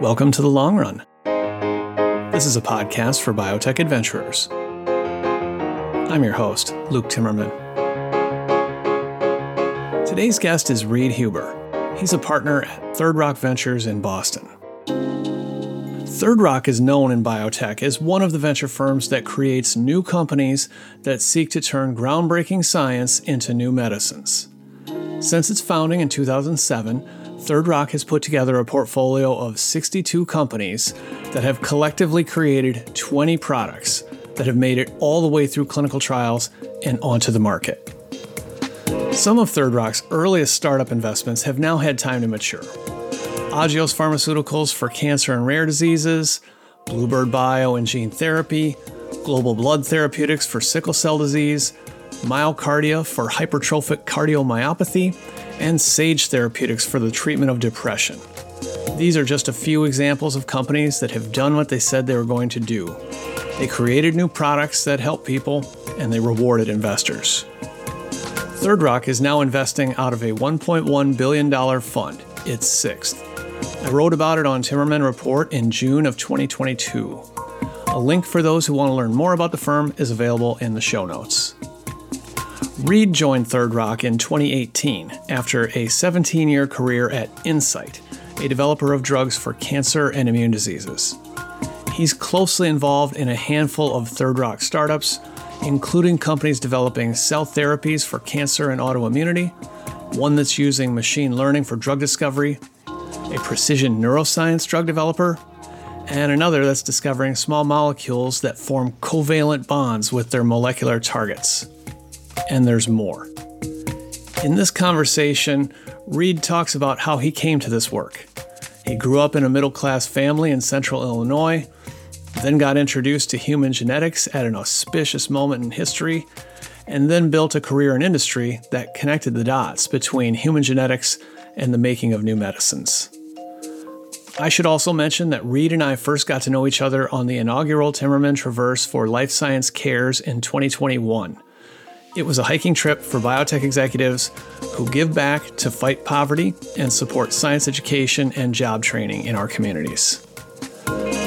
Welcome to The Long Run. This is a podcast for biotech adventurers. I'm your host, Luke Timmerman. Today's guest is Reid Huber. He's a partner at Third Rock Ventures in Boston. Third Rock is known in biotech as one of the venture firms that creates new companies that seek to turn groundbreaking science into new medicines. Since its founding in 2007, Third Rock has put together a portfolio of 62 companies that have collectively created 20 products that have made it all the way through clinical trials and onto the market. Some of Third Rock's earliest startup investments have now had time to mature. Agios Pharmaceuticals for cancer and rare diseases, Bluebird Bio and gene therapy, Global Blood Therapeutics for sickle cell disease, MyoKardia for hypertrophic cardiomyopathy, and Sage Therapeutics for the treatment of depression. These are just a few examples of companies that have done what they said they were going to do. They created new products that help people, and they rewarded investors. Third Rock is now investing out of a $1.1 billion fund, its sixth. I wrote about it on Timmerman Report in June of 2022. A link for those who want to learn more about the firm is available in the show notes. Reid joined Third Rock in 2018 after a 17 year career at Incyte, a developer of drugs for cancer and immune diseases. He's closely involved in a handful of Third Rock startups, including companies developing cell therapies for cancer and autoimmunity, one that's using machine learning for drug discovery, a precision neuroscience drug developer, and another that's discovering small molecules that form covalent bonds with their molecular targets and there's more. In this conversation, Reid talks about how he came to this work. He grew up in a middle class family in central Illinois, then got introduced to human genetics at an auspicious moment in history, and then built a career in industry that connected the dots between human genetics and the making of new medicines. I should also mention that Reid and I first got to know each other on the inaugural Timmerman Traverse for Life Science Cares in 2021 it was a hiking trip for biotech executives who give back to fight poverty and support science education and job training in our communities.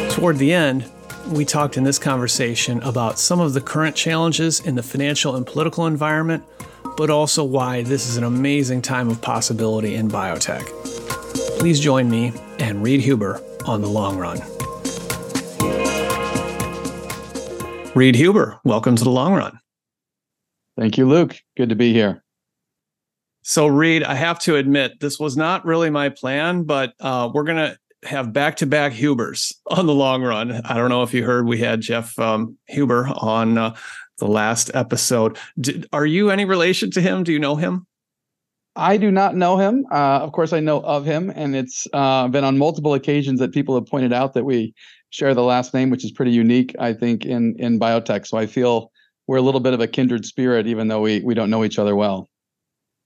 Toward the end, we talked in this conversation about some of the current challenges in the financial and political environment, but also why this is an amazing time of possibility in biotech. Please join me and Reid Huber on the long run. Reid Huber, welcome to the long run. Thank you, Luke. Good to be here. So, Reid, I have to admit, this was not really my plan, but uh, we're going to have back to back Hubers on the long run. I don't know if you heard we had Jeff um, Huber on uh, the last episode. Did, are you any relation to him? Do you know him? I do not know him. Uh, of course, I know of him, and it's uh, been on multiple occasions that people have pointed out that we share the last name, which is pretty unique, I think, in in biotech. So I feel we're a little bit of a kindred spirit, even though we we don't know each other well.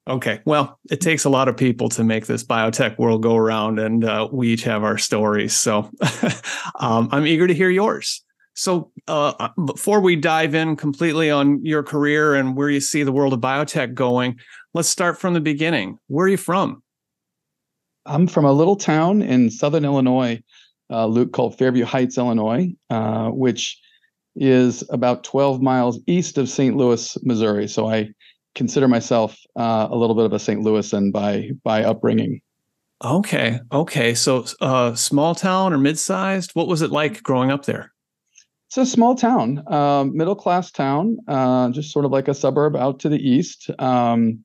Okay. Well, it takes a lot of people to make this biotech world go around, and uh, we each have our stories. So um, I'm eager to hear yours. So uh, uh, before we dive in completely on your career and where you see the world of biotech going, let's start from the beginning. Where are you from? I'm from a little town in southern Illinois, uh, Luke, called Fairview Heights, Illinois, uh, which is about 12 miles east of St. Louis, Missouri. So I consider myself uh, a little bit of a St. Louisan by by upbringing. Okay, okay. So uh, small town or mid-sized? What was it like growing up there? It's a small town, uh, middle class town, uh, just sort of like a suburb out to the east. Um,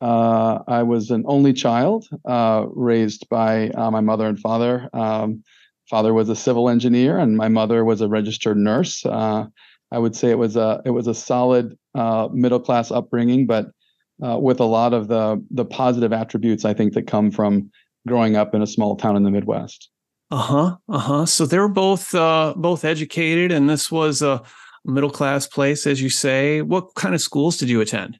uh, I was an only child, uh, raised by uh, my mother and father. Um, father was a civil engineer and my mother was a registered nurse. Uh, I would say it was a it was a solid uh, middle class upbringing, but uh, with a lot of the the positive attributes I think that come from growing up in a small town in the Midwest. Uh huh. Uh huh. So they were both uh, both educated, and this was a middle class place, as you say. What kind of schools did you attend?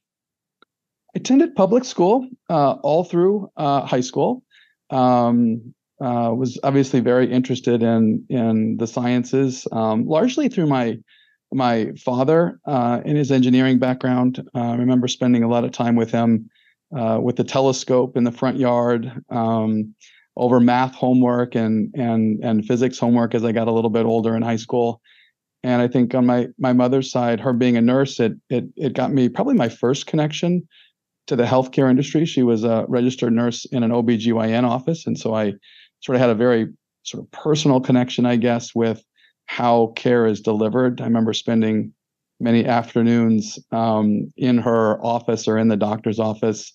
I attended public school uh, all through uh, high school. Um, uh, was obviously very interested in in the sciences, um, largely through my my father uh, in his engineering background. Uh, I remember spending a lot of time with him uh, with the telescope in the front yard. Um, over math homework and and and physics homework as I got a little bit older in high school. And I think on my my mother's side, her being a nurse, it it it got me probably my first connection to the healthcare industry. She was a registered nurse in an OBGYN office. And so I sort of had a very sort of personal connection, I guess, with how care is delivered. I remember spending many afternoons um, in her office or in the doctor's office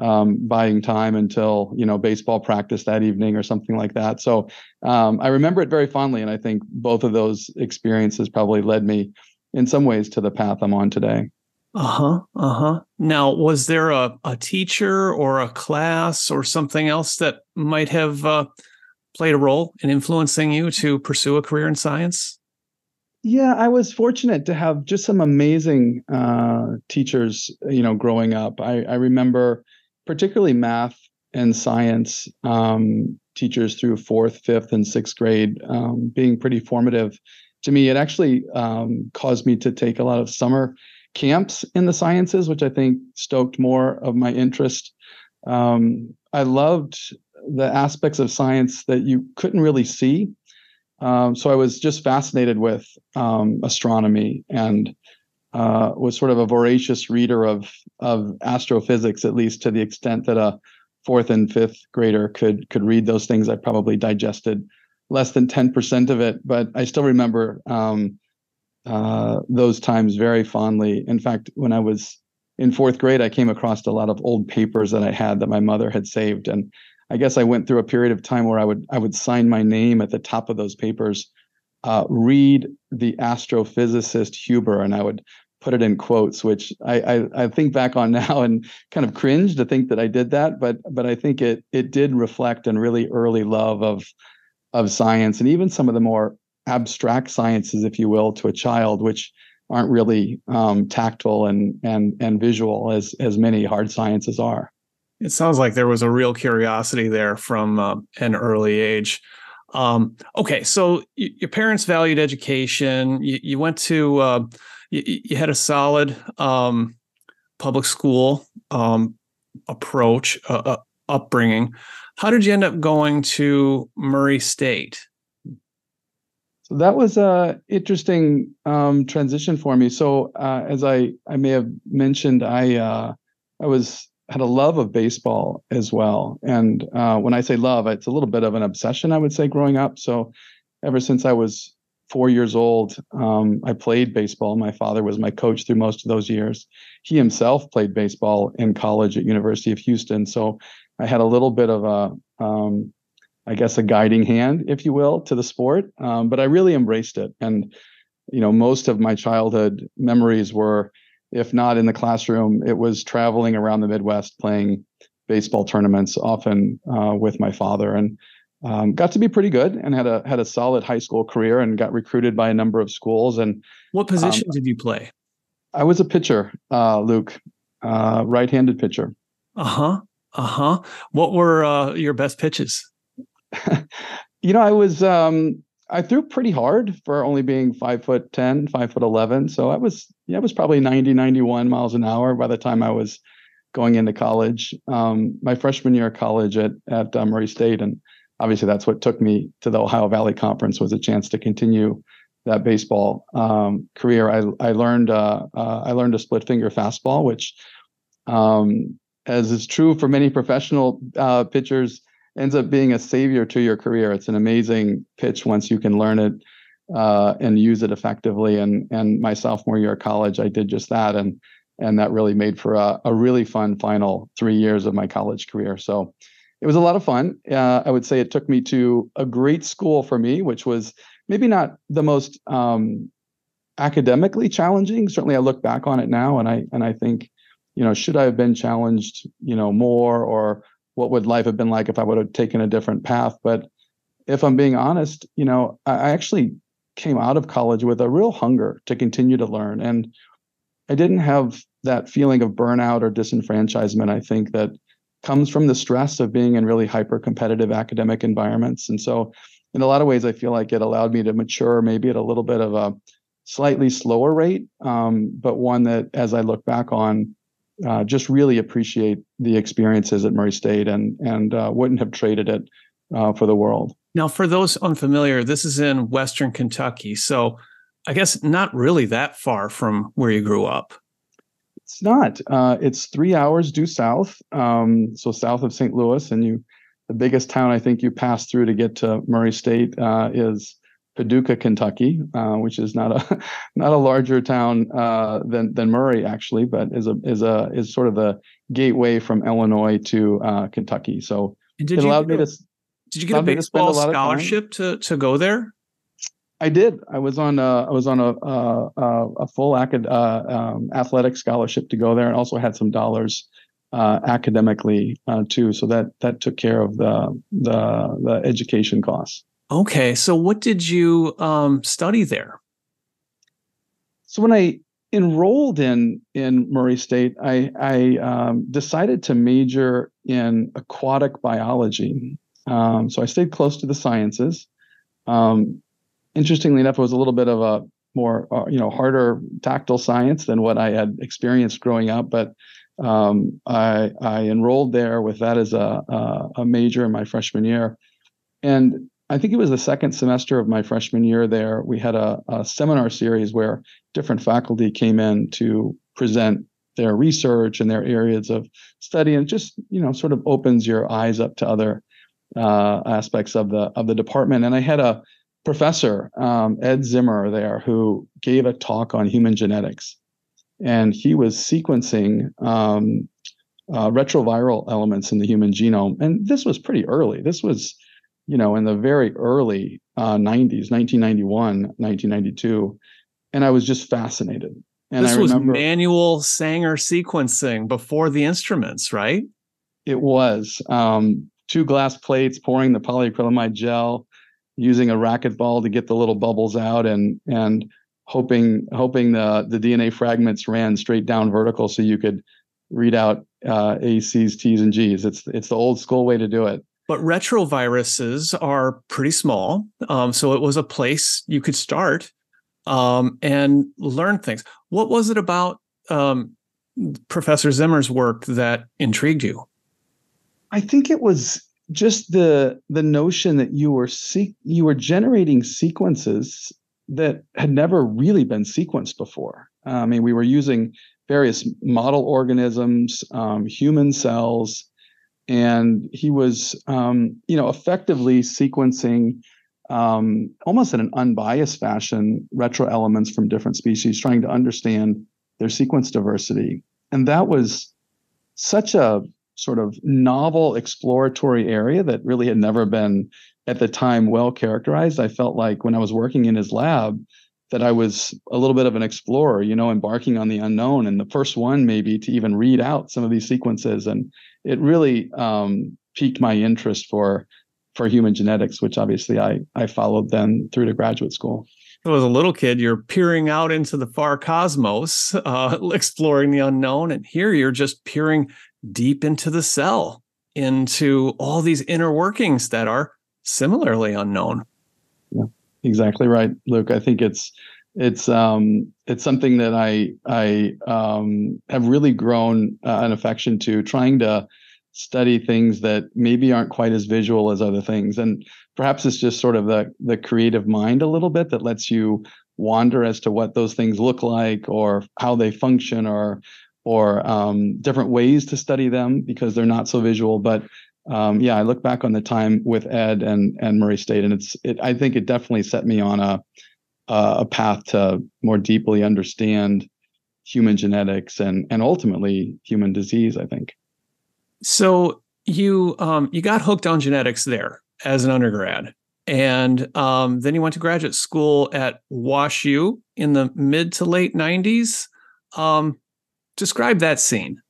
um, buying time until you know baseball practice that evening or something like that. So um, I remember it very fondly, and I think both of those experiences probably led me in some ways to the path I'm on today. Uh huh. Uh huh. Now, was there a, a teacher or a class or something else that might have uh, played a role in influencing you to pursue a career in science? Yeah, I was fortunate to have just some amazing uh, teachers. You know, growing up, I, I remember particularly math and science um, teachers through fourth, fifth, and sixth grade um, being pretty formative to me. It actually um, caused me to take a lot of summer camps in the sciences, which I think stoked more of my interest. Um, I loved the aspects of science that you couldn't really see. Um, so I was just fascinated with um, astronomy and uh, was sort of a voracious reader of of astrophysics, at least to the extent that a fourth and fifth grader could could read those things. I probably digested less than ten percent of it, but I still remember um, uh, those times very fondly. In fact, when I was in fourth grade, I came across a lot of old papers that I had that my mother had saved, and I guess I went through a period of time where I would I would sign my name at the top of those papers, uh, Reid the astrophysicist Huber, and I would put it in quotes, which I, I, I think back on now and kind of cringe to think that I did that, but but I think it it did reflect on really early love of of science and even some of the more abstract sciences, if you will, to a child, which aren't really um, tactile and and and visual as as many hard sciences are. It sounds like there was a real curiosity there from uh, an early age. Um, okay, so y- your parents valued education. You, you went to uh, you, you, had a solid um, public school um, approach uh, uh upbringing. How did you end up going to Murray State? That was a interesting um, transition for me. So uh, as I I may have mentioned, I uh, I was had a love of baseball as well, and uh, when I say love, it's a little bit of an obsession. I would say growing up. So ever since I was four years old, um, I played baseball. My father was my coach through most of those years. He himself played baseball in college at University of Houston. So I had a little bit of a um, I guess, a guiding hand, if you will, to the sport. Um, but I really embraced it. And, you know, most of my childhood memories were, if not in the classroom, it was traveling around the Midwest playing baseball tournaments, often uh, with my father. And um, got to be pretty good and had a had a solid high school career and got recruited by a number of schools. And what position um, did you play? I was a pitcher, uh, Luke, uh, right-handed pitcher. Uh huh. Uh huh. What were uh, your best pitches? you know, I was um, I threw pretty hard for only being five foot 10, five foot 11. So I was, yeah, I was probably 90, 91 miles an hour by the time I was going into college. Um, my freshman year of college at, at uh, Murray State. And obviously that's what took me to the Ohio Valley Conference was a chance to continue that baseball um, career. I, I learned, uh, uh, I learned a split finger fastball, which, um, as is true for many professional uh, pitchers, ends up being a savior to your career. It's an amazing pitch once you can learn it uh, and use it effectively. And and my sophomore year of college, I did just that, and and that really made for a, a really fun final three years of my college career. So it was a lot of fun. Uh, I would say it took me to a great school for me, which was maybe not the most um, academically challenging. Certainly, I look back on it now, and I and I think, you know, should I have been challenged, you know, more or what would life have been like if I would have taken a different path. But if I'm being honest, you know, I actually came out of college with a real hunger to continue to learn. And I didn't have that feeling of burnout or disenfranchisement, I think, that comes from the stress of being in really hyper competitive academic environments. And so, in a lot of ways, I feel like it allowed me to mature maybe at a little bit of a slightly slower rate, um, but one that, as I look back on, uh, just really appreciate the experiences at Murray State and and uh, wouldn't have traded it uh, for the world. Now, for those unfamiliar, this is in Western Kentucky. So I guess not really that far from where you grew up. It's not. Uh, it's three hours due south, um, so south of St. Louis, and you. The biggest town I think you pass through to get to Murray State uh, is Paducah, Kentucky, uh, which is not a not a larger town uh, than than Murray actually, but is a is a is sort of the gateway from Illinois to uh, Kentucky. So it allowed me to. Did you get a baseball scholarship to to go there? I did. I was on a, I was on a a, a full acad, uh, um, athletic scholarship to go there, and also had some dollars uh, academically uh, too. So that that took care of the the the education costs. Okay, so what did you um, study there? So when I enrolled in in Murray State, I, I um, decided to major in aquatic biology. Um, so I stayed close to the sciences. Um, interestingly enough, it was a little bit of a more uh, you know harder tactile science than what I had experienced growing up, but um, I, I enrolled there with that as a, a, a major in my freshman year. And I think it was the second semester of my freshman year there. We had a, a seminar series where different faculty came in to present their research and their areas of study, and just you know sort of opens your eyes up to other uh, aspects of the of the department. And I had a professor, um, Ed Zimmer, there who gave a talk on human genetics, and he was sequencing um, uh, retroviral elements in the human genome. And this was pretty early. This was you know, in the very early uh, 90s, 1991, 1992. And I was just fascinated. And this I was manual Sanger sequencing before the instruments, right? It was um, two glass plates, pouring the polyacrylamide gel, using a racquetball to get the little bubbles out, and and hoping hoping the the DNA fragments ran straight down vertical so you could read out uh, ACs, T's, and G's. It's it's the old school way to do it. But retroviruses are pretty small. Um, so it was a place you could start um, and learn things. What was it about um, Professor Zimmer's work that intrigued you? I think it was just the the notion that you were se- you were generating sequences that had never really been sequenced before. I mean, we were using various model organisms, um, human cells, and he was um, you know effectively sequencing um, almost in an unbiased fashion retro elements from different species trying to understand their sequence diversity. And that was such a sort of novel exploratory area that really had never been at the time well characterized. I felt like when i was working in his lab that i was a little bit of an explorer you know embarking on the unknown and the first one maybe to even read out some of these sequences. And it really um, piqued my interest for for human genetics, which obviously I I followed then through to graduate school. So as a little kid, you're peering out into the far cosmos, uh, exploring the unknown, and here you're just peering deep into the cell, into all these inner workings that are similarly unknown. Yeah, exactly right, Luke. I think it's it's um it's something that I I um have really grown uh, an affection to trying to study things that maybe aren't quite as visual as other things. And perhaps it's just sort of the the creative mind a little bit that lets you wander as to what those things look like or how they function or or um, different ways to study them because they're not so visual. But um, yeah i look back on the time with ed and and murray state and it's it, i think it definitely set me on a uh, a path to more deeply understand human genetics and and ultimately human disease i think. So you um, you got hooked on genetics there as an undergrad. And um, then you went to graduate school at WashU in the mid to late 90s um, describe that scene.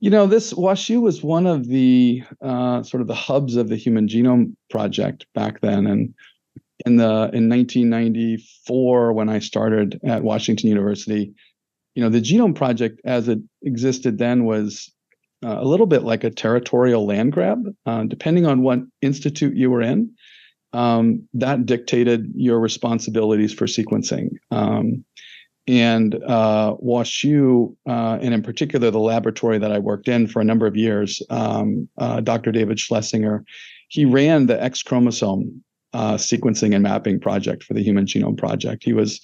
You know this WashU was one of the uh, sort of the hubs of the human genome project back then. And in the in 1994 when I started at Washington University, you know, the Genome Project as it existed then was uh, a little bit like a territorial land grab. Uh, depending on what institute you were in, um, that dictated your responsibilities for sequencing. Um, and uh, WashU, uh, and in particular the laboratory that I worked in for a number of years, um, uh, Dr. David Schlessinger, he ran the X chromosome uh, sequencing and mapping project for the Human Genome Project. He was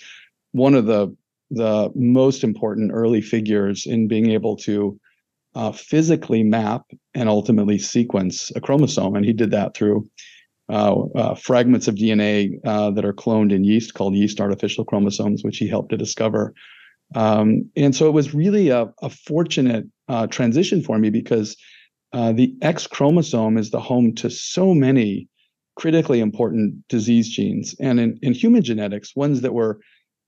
one of the the most important early figures in being able to uh, physically map and ultimately sequence a chromosome, and he did that through uh, uh, fragments of DNA uh, that are cloned in yeast called yeast artificial chromosomes, which he helped to discover. Um, and so it was really a, a fortunate uh, transition for me because the X chromosome is the home to so many critically important disease genes. And in, in human genetics, ones that were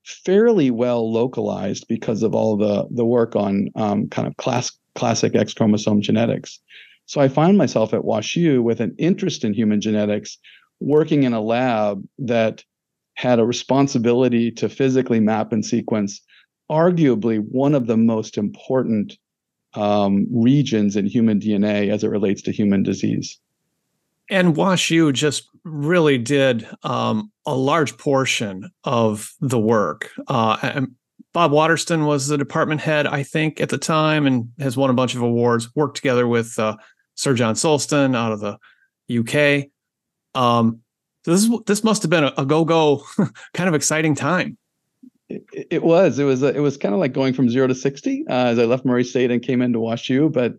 fairly well localized because of all the, the work on um, kind of class, classic X chromosome genetics. So I found myself at WashU with an interest in human genetics, working in a lab that had a responsibility to physically map and sequence arguably one of the most important um, regions in human DNA as it relates to human disease. And WashU just really did um, a large portion of the work. Uh, Bob Waterston was the department head, I think, at the time, and has won a bunch of awards. Worked together with uh, Sir John Sulston out of the UK. Um, so this this must have been a, a go go kind of exciting time. It, it was. It was. A, it was kind of like going from zero to sixty uh, as I left Murray State and came into WashU. But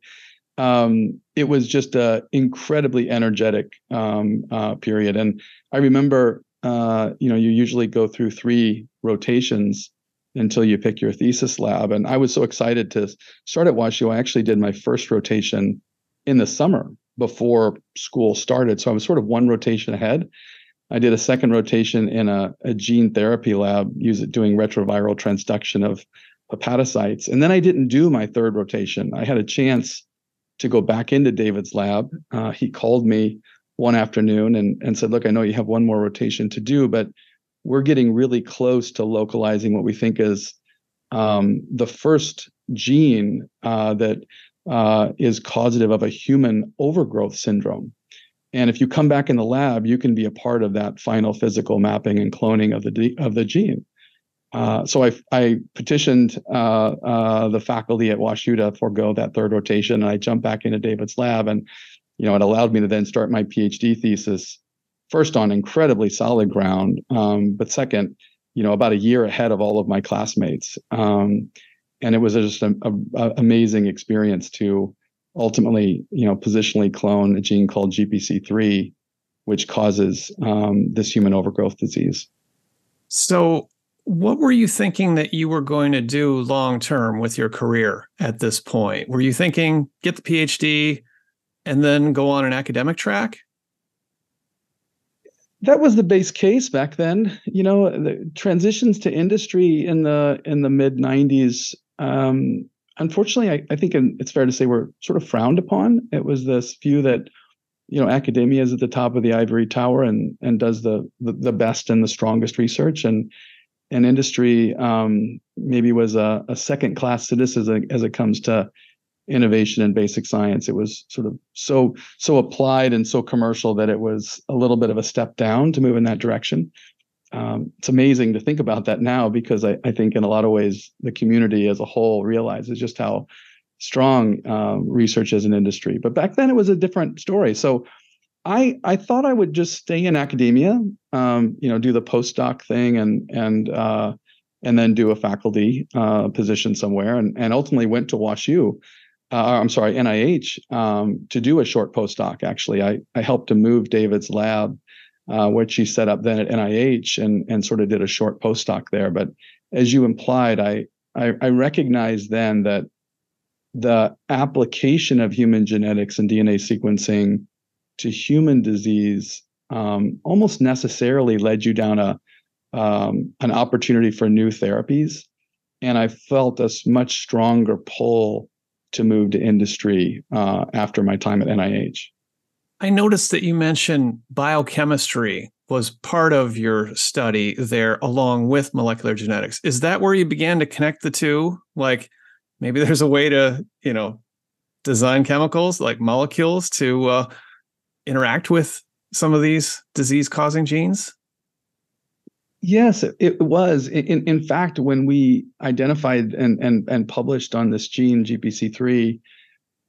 um, it was just a incredibly energetic um, uh, period. And I remember, uh, you know, you usually go through three rotations until you pick your thesis lab. And I was so excited to start at WashU. I actually did my first rotation in the summer before school started. So I was sort of one rotation ahead. I did a second rotation in a, a gene therapy lab, it doing retroviral transduction of hepatocytes. And then I didn't do my third rotation. I had a chance to go back into David's lab. Uh, he called me one afternoon and, and said, Look, I know you have one more rotation to do, but we're getting really close to localizing what we think is um, the first gene uh, that uh, is causative of a human overgrowth syndrome. And if you come back in the lab, you can be a part of that final physical mapping and cloning of the of the gene. Uh, so I, I petitioned uh, uh, the faculty at WashU to forego that third rotation, and I jumped back into David's lab, and you know it allowed me to then start my PhD thesis, first on incredibly solid ground, um, but second, you know about a year ahead of all of my classmates. Um, and it was just an amazing experience to ultimately, you know, positionally clone a gene called GPC3, which causes um, this human overgrowth disease. So, what were you thinking that you were going to do long term with your career at this point? Were you thinking get the PhD and then go on an academic track? that was the base case back then you know the transitions to industry in the in the mid 90s um, unfortunately, I, I think it's fair to say we're sort of frowned upon. It was this view that you know academia is at the top of the ivory tower and and does the the, the best and the strongest research and and industry um, maybe was a, a second class citizen as, it, as comes to innovation and basic science it was sort of so so applied and so commercial that it was a little bit of a step down to move in that direction um, it's amazing to think about that now because I, I, think in a lot of ways the community as a whole realizes just how strong um, research is an industry. But back then it was a different story. So I I thought I would just stay in academia, um, you know, do the postdoc thing and and uh, and then do a faculty uh, position somewhere, and and ultimately went to WashU. Uh, I'm sorry, NIH um, to do a short postdoc. Actually, I I helped to move David's lab uh, which he set up then at NIH and and sort of did a short postdoc there. But as you implied, I I, I recognized then that the application of human genetics and DNA sequencing to human disease um, almost necessarily led you down a um, an opportunity for new therapies, and I felt a much stronger pull to move to industry uh, after my time at NIH. I noticed that you mentioned biochemistry was part of your study there along with molecular genetics. Is that where you began to connect the two? Like maybe there's a way to, you know, design chemicals like molecules to uh, interact with some of these disease causing genes? Yes, it, was. In, in fact, when we identified and, and, and published on this gene, GPC3,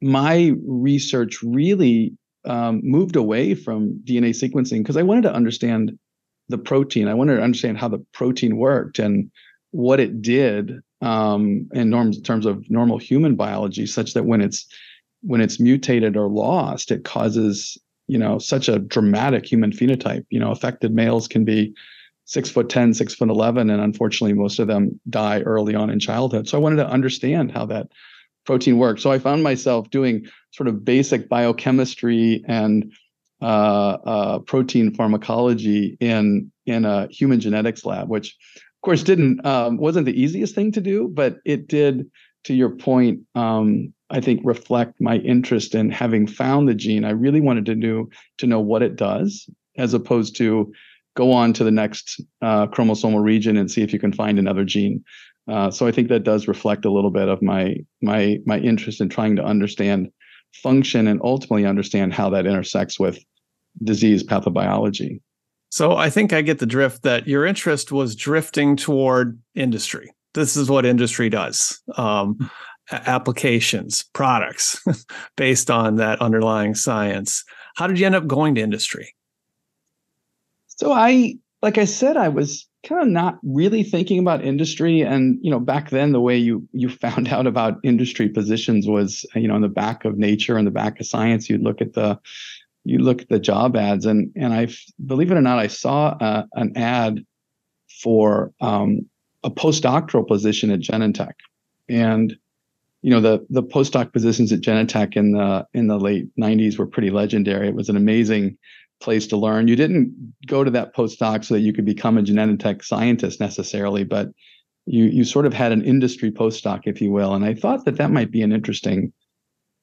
my research really um, moved away from DNA sequencing because I wanted to understand the protein. I wanted to understand how the protein worked and what it did um, in norms, terms of normal human biology, such that when it's when it's mutated or lost, it causes you know such a dramatic human phenotype. You know, affected males can be six foot ten six foot 11, and unfortunately, most of them die early on in childhood. So I wanted to understand how that protein works. So I found myself doing sort of basic biochemistry and uh, uh, protein pharmacology in in a human genetics lab, which of course didn't um, wasn't the easiest thing to do, but it did. To your point, um, I think reflect my interest in having found the gene. I really wanted to know to know what it does, as opposed to go on to the next uh, chromosomal region and see if you can find another gene. Uh, so I think that does reflect a little bit of my my my interest in trying to understand function and ultimately understand how that intersects with disease pathobiology. So I think I get the drift that your interest was drifting toward industry. This is what industry does. Um, applications, products based on that underlying science. How did you end up going to industry? So I, like I said, I was kind of not really thinking about industry, and you know, back then the way you you found out about industry positions was, you know, in the back of Nature and the back of Science, you'd look at the you look at the job ads, and and I believe it or not, I saw uh, an ad for um, a postdoctoral position at Genentech, and you know the the postdoc positions at Genentech in the in the late 90s were pretty legendary. It was an amazing place to learn. You didn't go to that postdoc so that you could become a Genentech scientist necessarily, but you you sort of had an industry postdoc, if you will. And I thought that that might be an interesting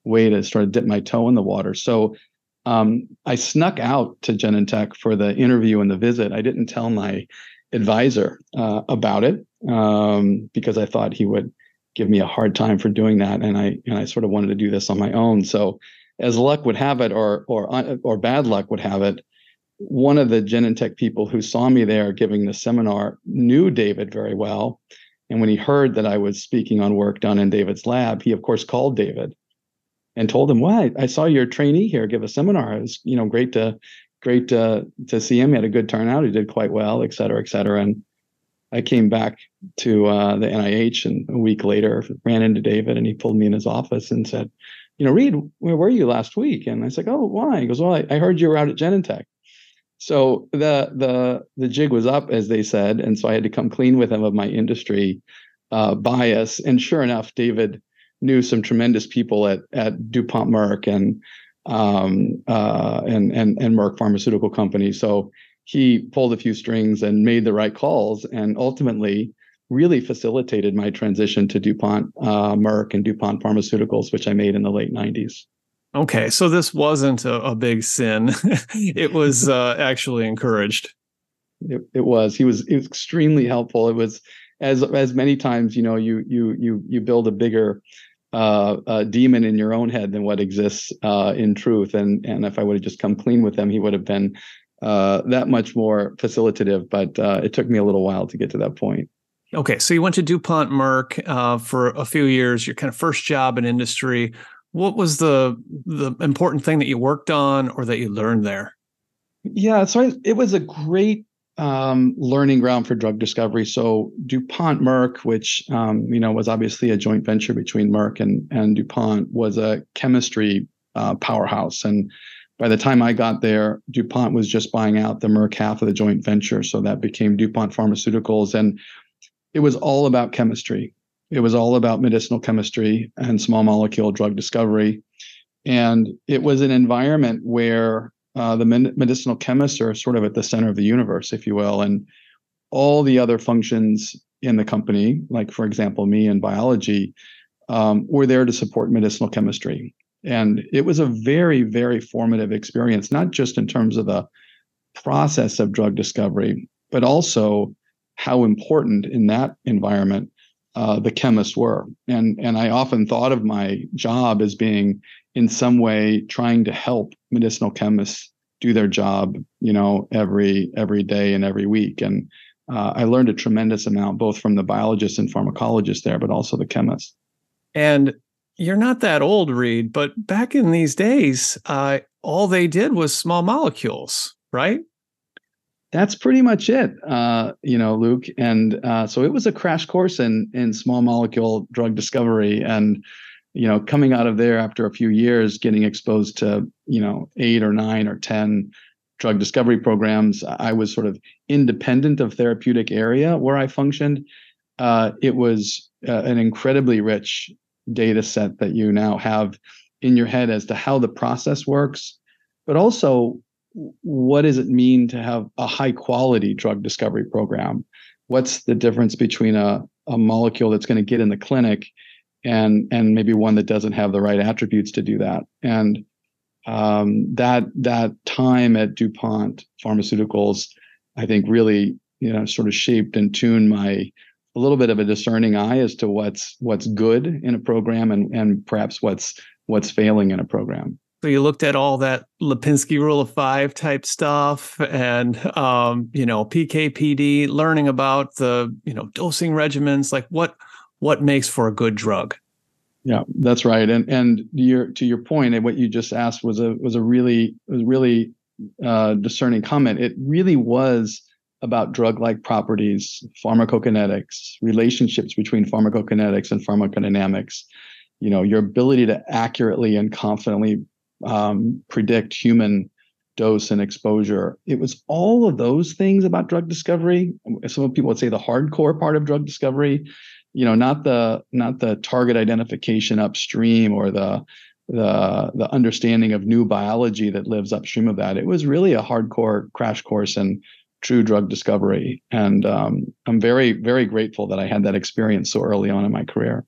way to sort of dip my toe in the water. So um, I snuck out to Genentech for the interview and the visit. I didn't tell my advisor uh, about it um, because I thought he would give me a hard time for doing that, and I and I sort of wanted to do this on my own. So as luck would have it, or or uh, or bad luck would have it, one of the Genentech people who saw me there giving the seminar knew David very well. And when he heard that I was speaking on work done in David's lab, he of course called David and told him, "Why? I saw your trainee here give a seminar. It was, you know, great to great to to see him. He had a good turnout. He did quite well, et cetera, et cetera." And I came back to uh, the NIH, and a week later, ran into David, and he pulled me in his office and said, "You know, Reid, where were you last week?" And I said, "Oh, why?" He goes, "Well, I, I heard you were out at Genentech." So the the the jig was up, as they said, and so I had to come clean with him of my industry uh, bias. And sure enough, David knew some tremendous people at at DuPont Merck and um, uh, and and and Merck Pharmaceutical Company. So he pulled a few strings and made the right calls and ultimately really facilitated my transition to DuPont uh, Merck and DuPont Pharmaceuticals, which I made in the late 90s. Okay, so this wasn't a, a big sin. it was uh, actually encouraged. It, it was. He was, was extremely helpful. It was as as many times you know you you you you build a bigger uh, uh, demon in your own head than what exists uh, in truth. And and if I would have just come clean with him, he would have been uh, that much more facilitative. But uh, it took me a little while to get to that point. Okay, so you went to DuPont Merck uh, for a few years. Your kind of first job in industry. What was the the important thing that you worked on or that you learned there? Yeah, so I, it was a great um, learning ground for drug discovery. So DuPont Merck, which um, you know was obviously a joint venture between Merck and and DuPont, was a chemistry uh, powerhouse, and by the time I got there, DuPont was just buying out the Merck half of the joint venture. So that became DuPont Pharmaceuticals. And it was all about chemistry. It was all about medicinal chemistry and small molecule drug discovery. And it was an environment where uh, the medicinal chemists are sort of at the center of the universe, if you will. And all the other functions in the company, like, for example, me in biology, um, were there to support medicinal chemistry. And it was a very, very formative experience, not just in terms of the process of drug discovery, but also how important in that environment uh, the chemists were. And, and I often thought of my job as being in some way trying to help medicinal chemists do their job, you know, every every day and every week. And uh, I learned a tremendous amount, both from the biologists and pharmacologists there, but also the chemists. And you're not that old, Reid, but back in these days, uh, all they did was small molecules, right? That's pretty much it, uh, you know, Luke. And uh, so it was a crash course in in small molecule drug discovery, and you know, coming out of there after a few years, getting exposed to you know eight or nine or ten drug discovery programs, I was sort of independent of therapeutic area where I functioned. Uh, it was uh, an incredibly rich data set that you now have in your head as to how the process works, but also what does it mean to have a high quality drug discovery program? What's the difference between a, a molecule that's going to get in the clinic and and maybe one that doesn't have the right attributes to do that? And um, that that time at DuPont Pharmaceuticals, I think really you know sort of shaped and tuned my a little bit of a discerning eye as to what's what's good in a program and and perhaps what's what's failing in a program. So you looked at all that Lipinski rule of five type stuff and um, you know, PKPD, learning about the, you know, dosing regimens, like what what makes for a good drug. Yeah, that's right. And and your to your point, and what you just asked was a was a really was really uh, discerning comment. It really was about drug-like properties, pharmacokinetics, relationships between pharmacokinetics and pharmacodynamics. You know, your ability to accurately and confidently um, predict human dose and exposure. It was all of those things about drug discovery. Some people would say the hardcore part of drug discovery. You know, not the not the target identification upstream or the the the understanding of new biology that lives upstream of that. It was really a hardcore crash course in true drug discovery, and um, I'm very very grateful that I had that experience so early on in my career.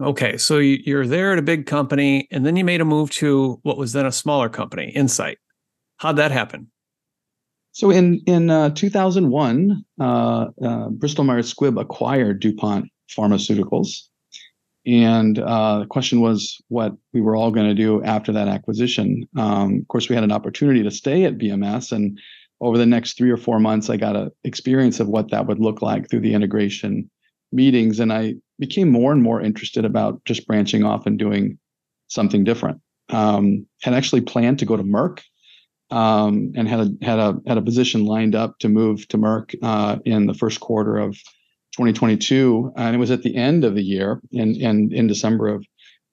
Okay, so you're there at a big company, and then you made a move to what was then a smaller company, Incyte. How'd that happen? So in in uh, 2001, uh, uh, Bristol Myers Squibb acquired DuPont Pharmaceuticals, and uh, the question was what we were all going to do after that acquisition. Um, of course, we had an opportunity to stay at BMS, and over the next three or four months, I got an experience of what that would look like through the integration meetings, and I became more and more interested about just branching off and doing something different. Um, had actually planned to go to Merck um, and had a had a had a position lined up to move to Merck uh, in the first quarter of 2022, and it was at the end of the year, and in, in, December of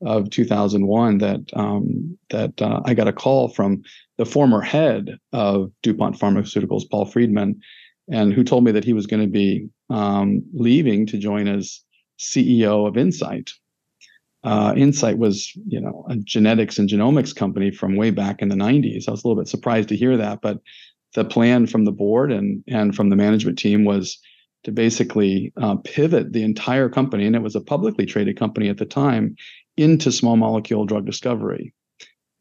of 2001, that um, that uh, I got a call from the former head of DuPont Pharmaceuticals, Paul Friedman, and who told me that he was going to be um, leaving to join as CEO of Incyte. Uh, Incyte was, you know, a genetics and genomics company from way back in the 90s. I was a little bit surprised to hear that, but the plan from the board and and from the management team was to basically uh, pivot the entire company, and it was a publicly traded company at the time, into small molecule drug discovery.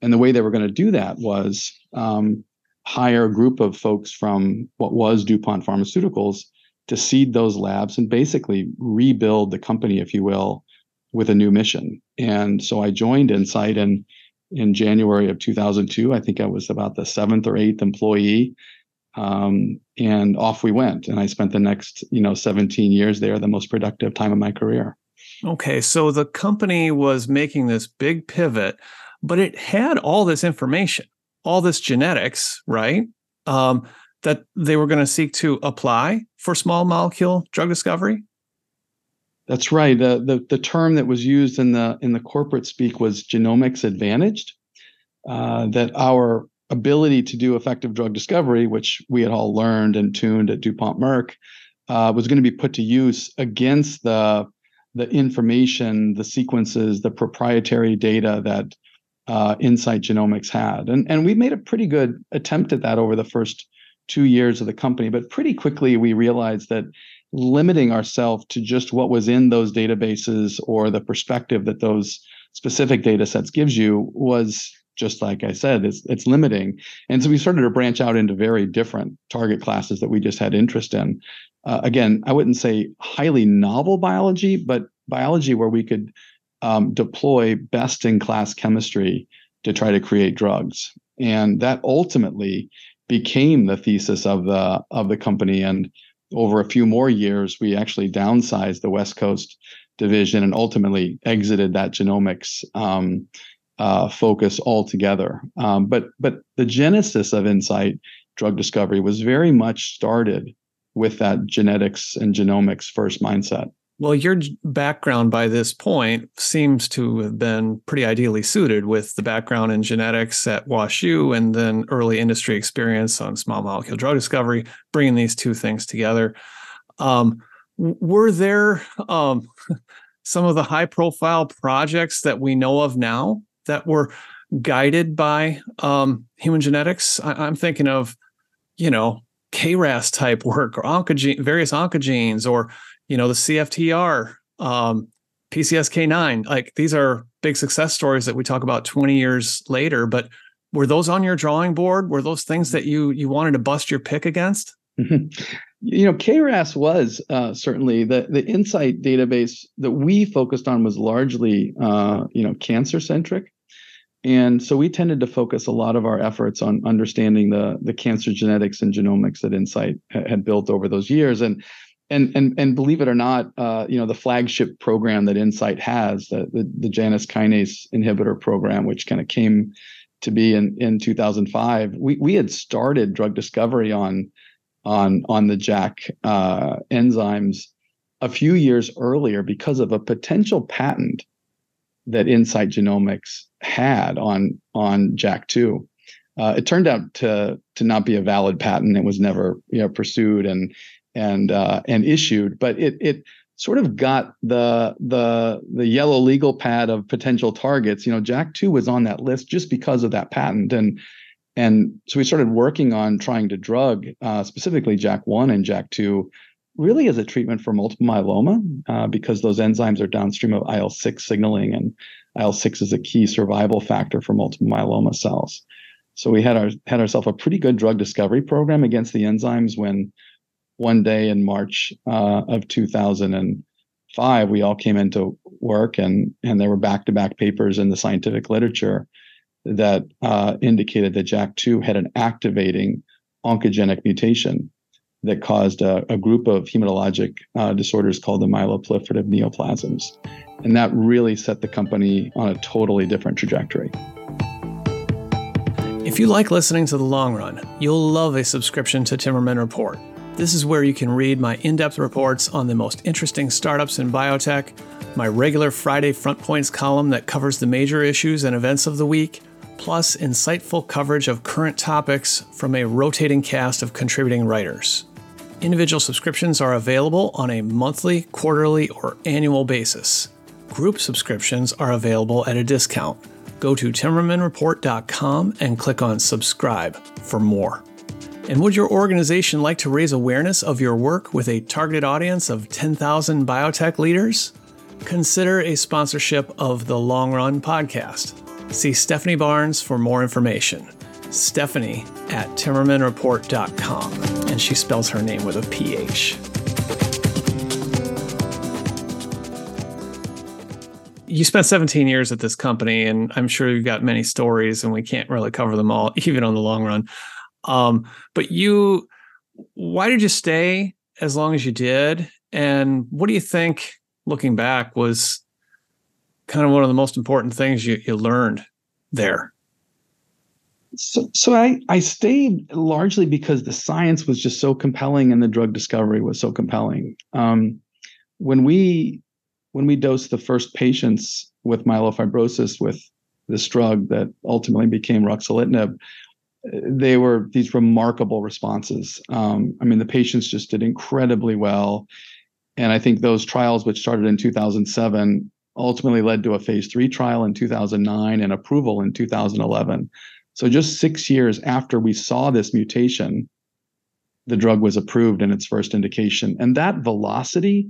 And the way they were going to do that was um, hire a group of folks from what was DuPont Pharmaceuticals to seed those labs and basically rebuild the company, if you will, with a new mission. And so I joined Incyte in in January of 2002. I think I was about the seventh or eighth employee, um, and off we went. And I spent the next, you know, 17 years there, the most productive time of my career. Okay, so the company was making this big pivot, but it had all this information, all this genetics, right? Um, that they were going to seek to apply for small molecule drug discovery? That's right. The, the, the term that was used in the in the corporate speak was genomics advantaged. Uh, that our ability to do effective drug discovery, which we had all learned and tuned at DuPont Merck, uh, was going to be put to use against the the information, the sequences, the proprietary data that uh, Incyte Genomics had, and and we made a pretty good attempt at that over the first two years of the company. But pretty quickly, we realized that limiting ourselves to just what was in those databases or the perspective that those specific data sets gives you was just like I said, it's it's limiting. And so we started to branch out into very different target classes that we just had interest in. Uh, again, I wouldn't say highly novel biology, but biology where we could um, deploy best in class chemistry to try to create drugs. And that ultimately became the thesis of the of the company. And over a few more years, we actually downsized the West Coast division and ultimately exited that genomics um, uh, focus altogether. Um, but but the genesis of Incyte drug discovery was very much started with that genetics and genomics first mindset. Well, your background by this point seems to have been pretty ideally suited with the background in genetics at WashU and then early industry experience on small molecule drug discovery, bringing these two things together. Um, were there um, some of the high profile projects that we know of now that were guided by um, human genetics? I- am thinking of, you know, KRAS type work or oncogene, various oncogenes or you know, the CFTR, um, PCSK9. Like these are big success stories that we talk about 20 years later. But were those on your drawing board? Were those things that you you wanted to bust your pick against? You know, KRAS was uh, certainly the the Incyte database that we focused on was largely uh, you know cancer centric, and so we tended to focus a lot of our efforts on understanding the the cancer genetics and genomics that Incyte had built over those years. And and and and believe it or not, uh, you know the flagship program that Incyte has, the the, the Janus kinase inhibitor program, which kind of came to be in in 2005. We we had started drug discovery on on on the JAK uh, enzymes a few years earlier because of a potential patent that Incyte Genomics had on on JAK2. Uh, it turned out to to not be a valid patent. It was never you know pursued, and and uh, and issued, but it it sort of got the the the yellow legal pad of potential targets. You know, JAK2 was on that list just because of that patent, and and so we started working on trying to drug uh, specifically JAK1 and JAK2, really as a treatment for multiple myeloma uh, because those enzymes are downstream of IL-6 signaling and IL-6 is a key survival factor for multiple myeloma cells. So we had our had ourselves a pretty good drug discovery program against the enzymes when one day in March uh, of 2005, we all came into work, and and there were back-to-back papers in the scientific literature that uh, indicated that JAK2 had an activating oncogenic mutation that caused a, a group of hematologic uh, disorders called the myeloproliferative neoplasms, and that really set the company on a totally different trajectory. If you like listening to the long run, you'll love a subscription to Timmerman Report. This is where you can read my in depth reports on the most interesting startups in biotech, my regular Friday Front Points column that covers the major issues and events of the week, plus insightful coverage of current topics from a rotating cast of contributing writers. Individual subscriptions are available on a monthly, quarterly, or annual basis. Group subscriptions are available at a discount. Go to timmermanreport.com and click on subscribe for more. And would your organization like to raise awareness of your work with a targeted audience of 10,000 biotech leaders? Consider a sponsorship of the Long Run podcast. See Stephanie Barnes for more information. Stephanie at timmermanreport.com. And she spells her name with a PH. You spent 17 years at this company, and I'm sure you've got many stories, and we can't really cover them all, even on the long run. Um, but you, why did you stay as long as you did? And what do you think, looking back, was kind of one of the most important things you, you learned there? So, so I, I stayed largely because the science was just so compelling and the drug discovery was so compelling. Um, when we when we dosed the first patients with myelofibrosis with this drug that ultimately became ruxolitinib, they were these remarkable responses. Um, I mean, the patients just did incredibly well. And I think those trials, which started in 2007, ultimately led to a phase three trial in 2009 and approval in 2011. So just six years after we saw this mutation, the drug was approved in its first indication. And that velocity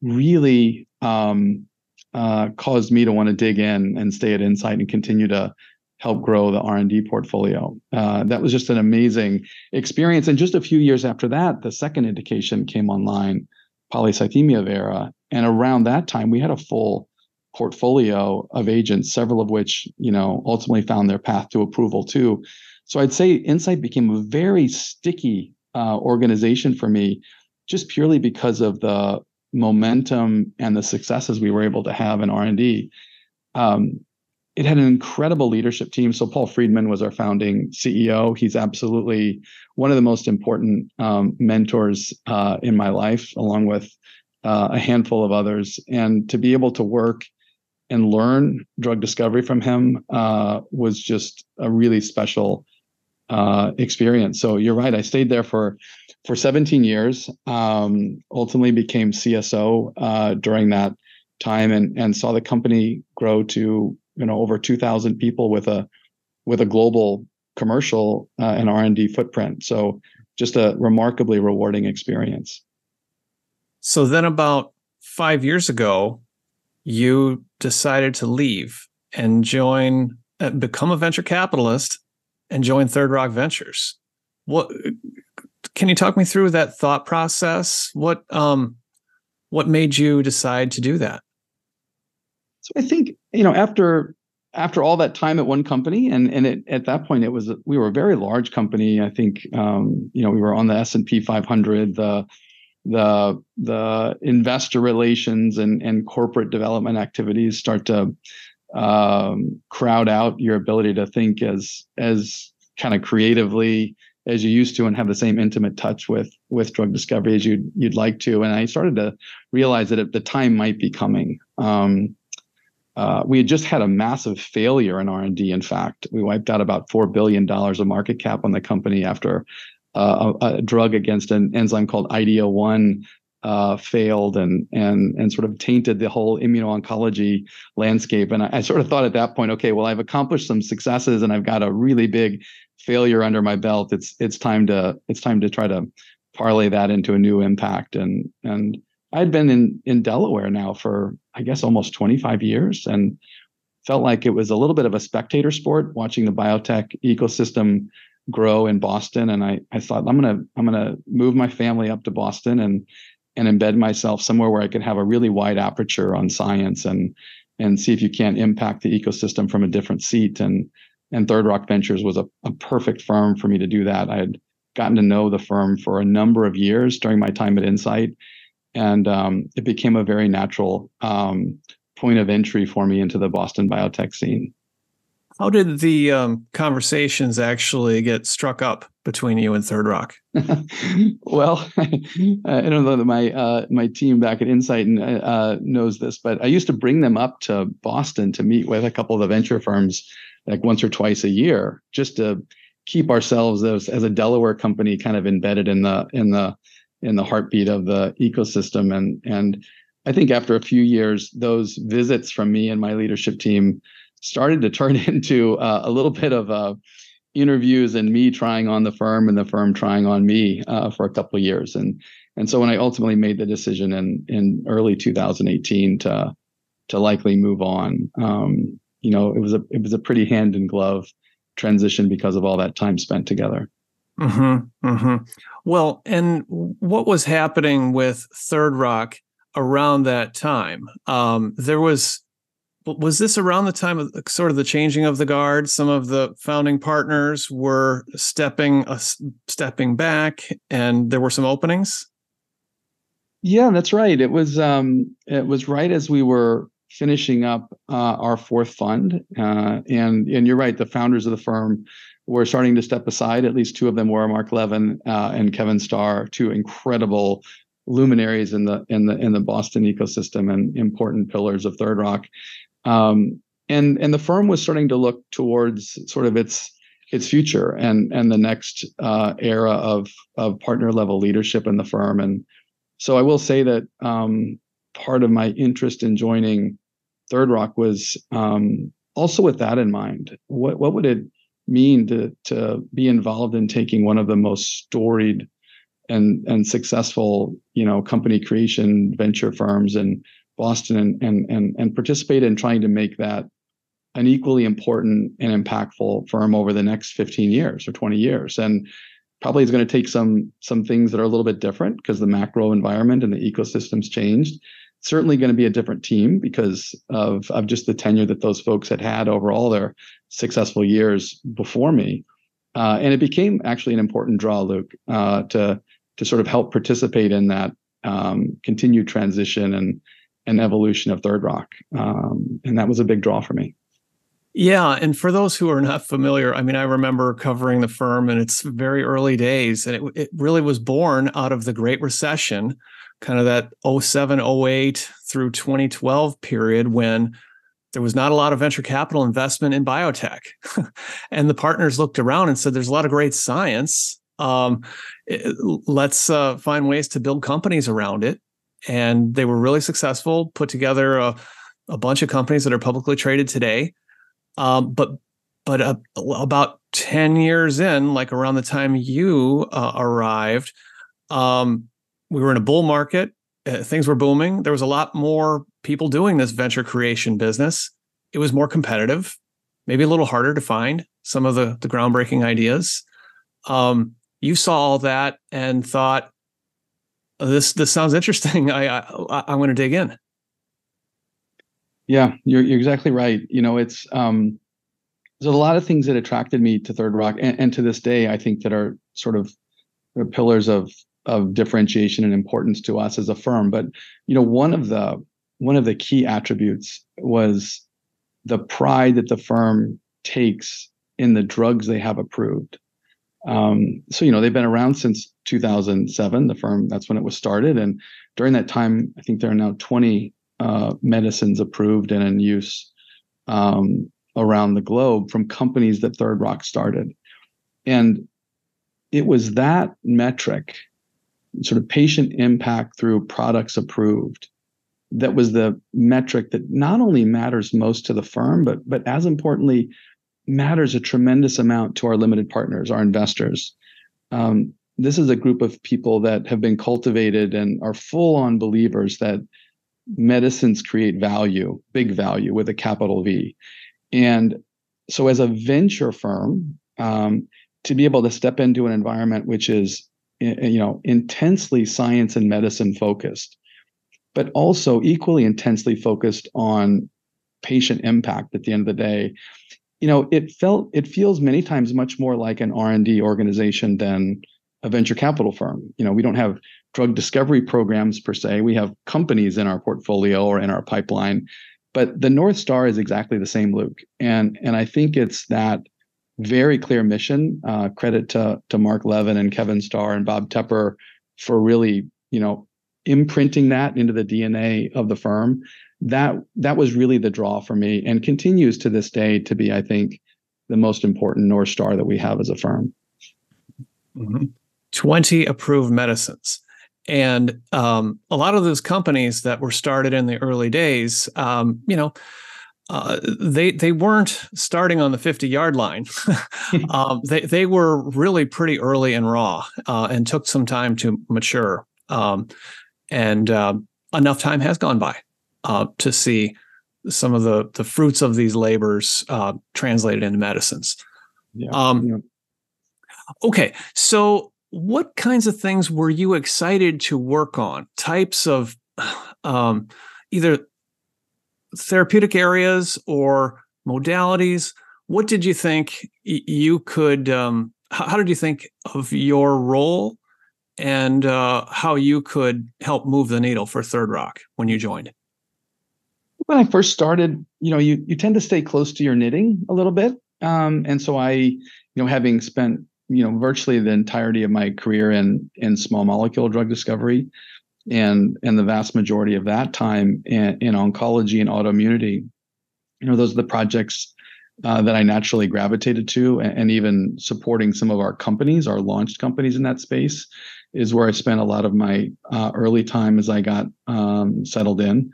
really um, uh, caused me to want to dig in and stay at Incyte and continue to help grow the R&D portfolio. Uh, that was just an amazing experience. And just a few years after that, the second indication came online, polycythemia vera. And around that time, we had a full portfolio of agents, several of which, you know, ultimately found their path to approval too. So I'd say Incyte became a very sticky uh, organization for me, just purely because of the momentum and the successes we were able to have in R&D, um, it had an incredible leadership team. So Paul Friedman was our founding CEO. He's absolutely one of the most important um, mentors uh, in my life, along with uh, a handful of others. And to be able to work and learn drug discovery from him uh, was just a really special uh, experience. So you're right. I stayed there for for 17 years. Um, ultimately, became CSO uh, during that time, and and saw the company grow to you know over 2,000 people with a with a global commercial uh, and R&D footprint. So just a remarkably rewarding experience. So then, about five years ago, you decided to leave and join, uh, become a venture capitalist, and join Third Rock Ventures. What can you talk me through that thought process? What um, what made you decide to do that? So I think you know after after all that time at one company, and and it, at that point it was we were a very large company. I think um, you know we were on the S and P 500. The the the investor relations and and corporate development activities start to um, crowd out your ability to think as as kind of creatively as you used to and have the same intimate touch with with drug discovery as you'd you'd like to. And I started to realize that the time might be coming. Um, uh, we had just had a massive failure in R&D. In fact, we wiped out about four billion dollars of market cap on the company after uh, a, a, drug against an enzyme called IDO1 uh, failed and and and sort of tainted the whole immuno-oncology landscape. And I, I, sort of thought at that point, okay, well, I've accomplished some successes and I've got a really big failure under my belt. It's it's time to it's time to try to parlay that into a new impact. And and I'd been in in Delaware now for I guess almost 25 years and felt like it was a little bit of a spectator sport watching the biotech ecosystem grow in Boston. And I I thought I'm gonna I'm gonna move my family up to Boston and and embed myself somewhere where I could have a really wide aperture on science and and see if you can't impact the ecosystem from a different seat. And and Third Rock Ventures was a, a perfect firm for me to do that. I had gotten to know the firm for a number of years during my time at Incyte, and um, it became a very natural um, point of entry for me into the Boston biotech scene. How did the um, conversations actually get struck up between you and Third Rock? well, I don't know that my uh, my team back at Incyte uh, knows this, but I used to bring them up to Boston to meet with a couple of the venture firms like once or twice a year, just to keep ourselves as, as a Delaware company kind of embedded in the in the in the heartbeat of the ecosystem. And and I think after a few years, those visits from me and my leadership team started to turn into uh, a little bit of uh, interviews and me trying on the firm and the firm trying on me uh, for a couple years. And and so when I ultimately made the decision in in early 2018 to to likely move on, um, you know, it was a it was a pretty hand in glove transition because of all that time spent together. Mm-hmm, mm-hmm. Well, and what was happening with Third Rock around that time? Um, there was was this around the time of sort of the changing of the guard some of the founding partners were stepping uh, stepping back and there were some openings yeah that's right it was um it was right as we were finishing up uh, our fourth fund uh, and and you're right the founders of the firm were starting to step aside at least two of them were mark levin uh, and kevin starr two incredible luminaries in the in the in the Boston ecosystem and important pillars of Third Rock. Um, and and the firm was starting to look towards sort of its its future and and the next uh, era of of partner level leadership in the firm. And so I will say that um, part of my interest in joining Third Rock was um, also with that in mind. What what would it mean to to be involved in taking one of the most storied and and successful you know company creation venture firms in Boston and and and, and participate in trying to make that an equally important and impactful firm over the next 15 years or 20 years and probably is going to take some some things that are a little bit different because the macro environment and the ecosystems changed certainly going to be a different team because of of just the tenure that those folks had had over all their successful years before me uh, and it became actually an important draw luke uh, to to sort of help participate in that um, continued transition and and evolution of Third Rock, um, and that was a big draw for me. Yeah, and for those who are not familiar, I mean, I remember covering the firm in its very early days, and it, it really was born out of the Great Recession, kind of that 07, 08 through 2012 period when there was not a lot of venture capital investment in biotech. and the partners looked around and said, there's a lot of great science. Um, it, let's uh, find ways to build companies around it. And they were really successful, put together a, a bunch of companies that are publicly traded today. Um, but but uh, about 10 years in, like around the time you uh, arrived, um, we were in a bull market. Uh, things were booming. There was a lot more people doing this venture creation business. It was more competitive, maybe a little harder to find some of the, the groundbreaking ideas. Um, you saw all that and thought, this this sounds interesting. I, I I'm going to dig in. Yeah, you're you're exactly right. You know, it's um, there's a lot of things that attracted me to Third Rock, and, and to this day, I think that are sort of pillars of of differentiation and importance to us as a firm. But you know, one of the one of the key attributes was the pride that the firm takes in the drugs they have approved. Um, so you know, they've been around since 2007. The firm that's when it was started, and during that time, I think there are now 20 uh, medicines approved and in use um, around the globe from companies that Third Rock started. And it was that metric, sort of patient impact through products approved, that was the metric that not only matters most to the firm, but but as importantly, matters a tremendous amount to our limited partners, our investors. Um, this is a group of people that have been cultivated and are full on believers that medicines create value, big value with a capital V. And so, as a venture firm, um, to be able to step into an environment which is, you know, intensely science and medicine focused, but also equally intensely focused on patient impact at the end of the day, you know, it felt it feels many times much more like an R and D organization than a venture capital firm. You know, we don't have drug discovery programs per se. We have companies in our portfolio or in our pipeline, but the North Star is exactly the same, Luke. And and I think it's that very clear mission. Uh, credit to to Mark Levin and Kevin Starr and Bob Tepper for really, you know, imprinting that into the DNA of the firm. That that was really the draw for me, and continues to this day to be, I think, the most important North Star that we have as a firm. Mm-hmm. 20 approved medicines. And um, a lot of those companies that were started in the early days, um, you know, uh, they they weren't starting on the 50 yard line. um, they they were really pretty early and raw, uh, and took some time to mature. Um, and uh, enough time has gone by uh, to see some of the the fruits of these labors uh, translated into medicines. Yeah. Um, yeah. Okay, so what kinds of things were you excited to work on? Types of um, either therapeutic areas or modalities? What did you think you could? Um, how did you think of your role and uh, how you could help move the needle for Third Rock when you joined? When I first started, you know, you you tend to stay close to your knitting a little bit, um, and so I, you know, having spent you know virtually the entirety of my career in in small molecule drug discovery and and the vast majority of that time in, in oncology and autoimmunity you know those are the projects uh, that I naturally gravitated to, and, and, even supporting some of our companies, our launched companies in that space, is where I spent a lot of my uh, early time as I got um, settled in.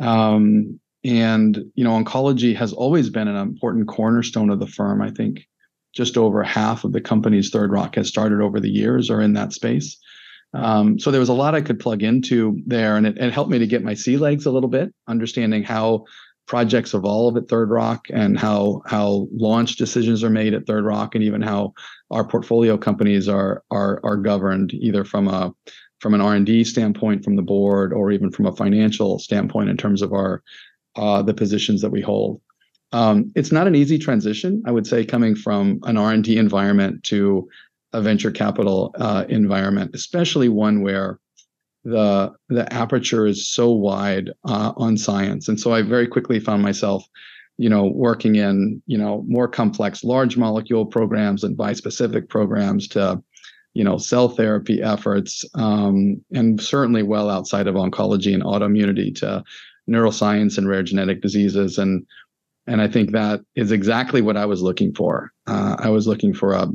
Um, and you know, oncology has always been an important cornerstone of the firm. I think just over half of the companies Third Rock has started over the years are in that space. Um, so there was a lot I could plug into there, and it, it, helped me to get my sea legs a little bit, understanding how projects evolve at Third Rock and how how launch decisions are made at Third Rock, and even how our portfolio companies are are are governed either from a from an R and D standpoint from the board, or even from a financial standpoint in terms of our uh, the positions that we hold. Um, it's not an easy transition, I would say, coming from an R&D environment to a venture capital uh, environment, especially one where the the aperture is so wide uh, on science, and so I very quickly found myself, you know, working in you know more complex large molecule programs and bispecific programs to, you know, cell therapy efforts, um, and certainly well outside of oncology and autoimmunity to neuroscience and rare genetic diseases, and and I think that is exactly what I was looking for. Uh, I was looking for a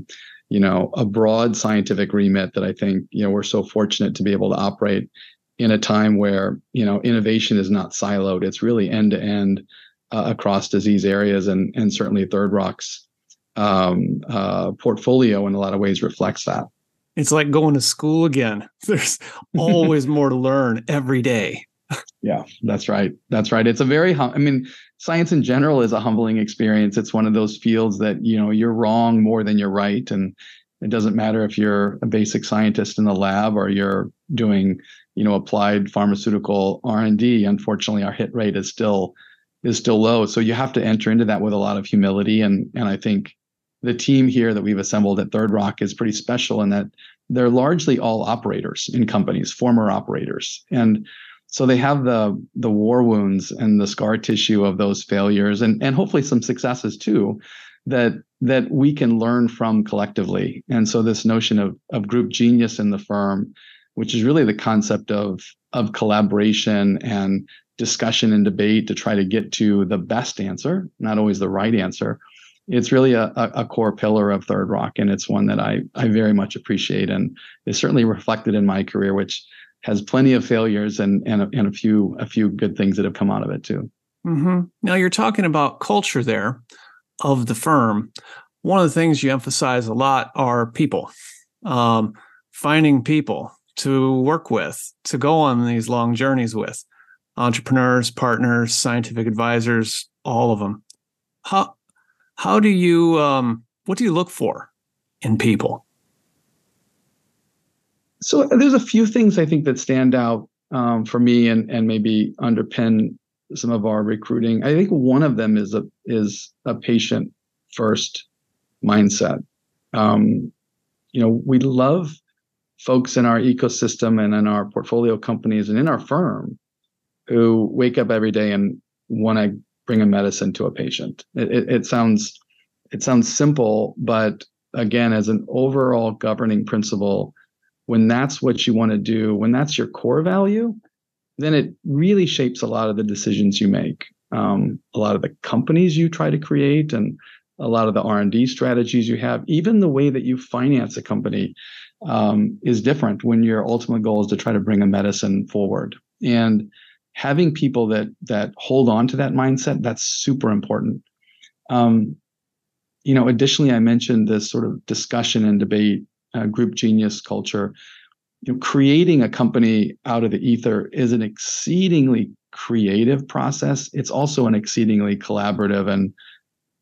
you know a broad scientific remit that I think you know we're so fortunate to be able to operate in a time where you know innovation is not siloed; it's really end to end across disease areas, and and certainly Third Rock's um, uh, portfolio in a lot of ways reflects that. It's like going to school again. There's always more to learn every day. yeah, that's right. That's right. It's a very, hum- I mean, science in general is a humbling experience. It's one of those fields that, you know, you're wrong more than you're right. And it doesn't matter if you're a basic scientist in the lab or you're doing, you know, applied pharmaceutical R&D. Unfortunately, our hit rate is still is still low. So you have to enter into that with a lot of humility. And and I think the team here that we've assembled at Third Rock is pretty special in that they're largely all operators in companies, former operators. And so they have the the war wounds and the scar tissue of those failures and and hopefully some successes too that that we can learn from collectively. And so this notion of of group genius in the firm which is really the concept of of collaboration and discussion and debate to try to get to the best answer not always the right answer it's really a, a, core pillar of third rock. And it's one that i i very much appreciate and is certainly reflected in my career which has plenty of failures and and a, and a few a few good things that have come out of it too. Mm-hmm. Now you're talking about culture there of the firm. One of the things you emphasize a lot are people, um, finding people to work with, to go on these long journeys with, entrepreneurs, partners, scientific advisors, all of them. How how do you um, what do you look for in people? So there's a few things I think that stand out um, for me and and maybe underpin some of our recruiting. I think one of them is a is a patient first mindset. Um, you know, we love folks in our ecosystem and in our portfolio companies and in our firm who wake up every day and want to bring a medicine to a patient. It, it, it sounds it sounds simple, but again, as an overall governing principle, when that's what you want to do, when that's your core value, then it really shapes a lot of the decisions you make, um, a lot of the companies you try to create, and a lot of the R&D strategies you have. Even the way that you finance a company um, is different when your ultimate goal is to try to bring a medicine forward. And having people that that hold on to that mindset that's super important. Um, you know, additionally, I mentioned this sort of discussion and debate uh, group genius culture, you know, creating a company out of the ether is an exceedingly creative process. It's also an exceedingly collaborative and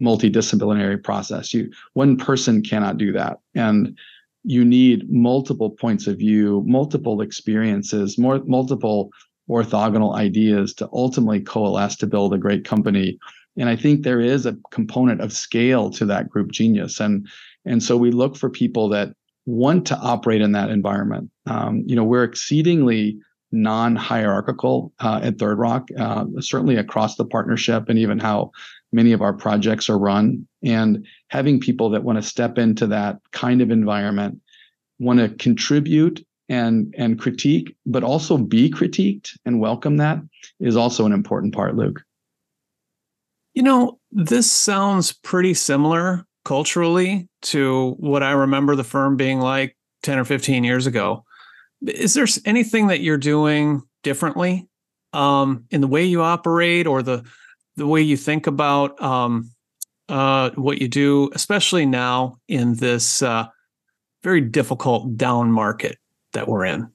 multidisciplinary process. You one person cannot do that, and you need multiple points of view, multiple experiences, more multiple orthogonal ideas to ultimately coalesce to build a great company. And I think there is a component of scale to that group genius, and and so we look for people that want to operate in that environment. Um, you know, we're exceedingly non-hierarchical uh, at Third Rock, uh, certainly across the partnership and even how many of our projects are run. And having people that want to step into that kind of environment, want to contribute and and critique, but also be critiqued and welcome that is also an important part, Luke. You know, this sounds pretty similar culturally to what I remember the firm being like 10 or 15 years ago. Is there anything that you're doing differently um, in the way you operate or the the way you think about um, uh, what you do, especially now in this uh, very difficult down market that we're in?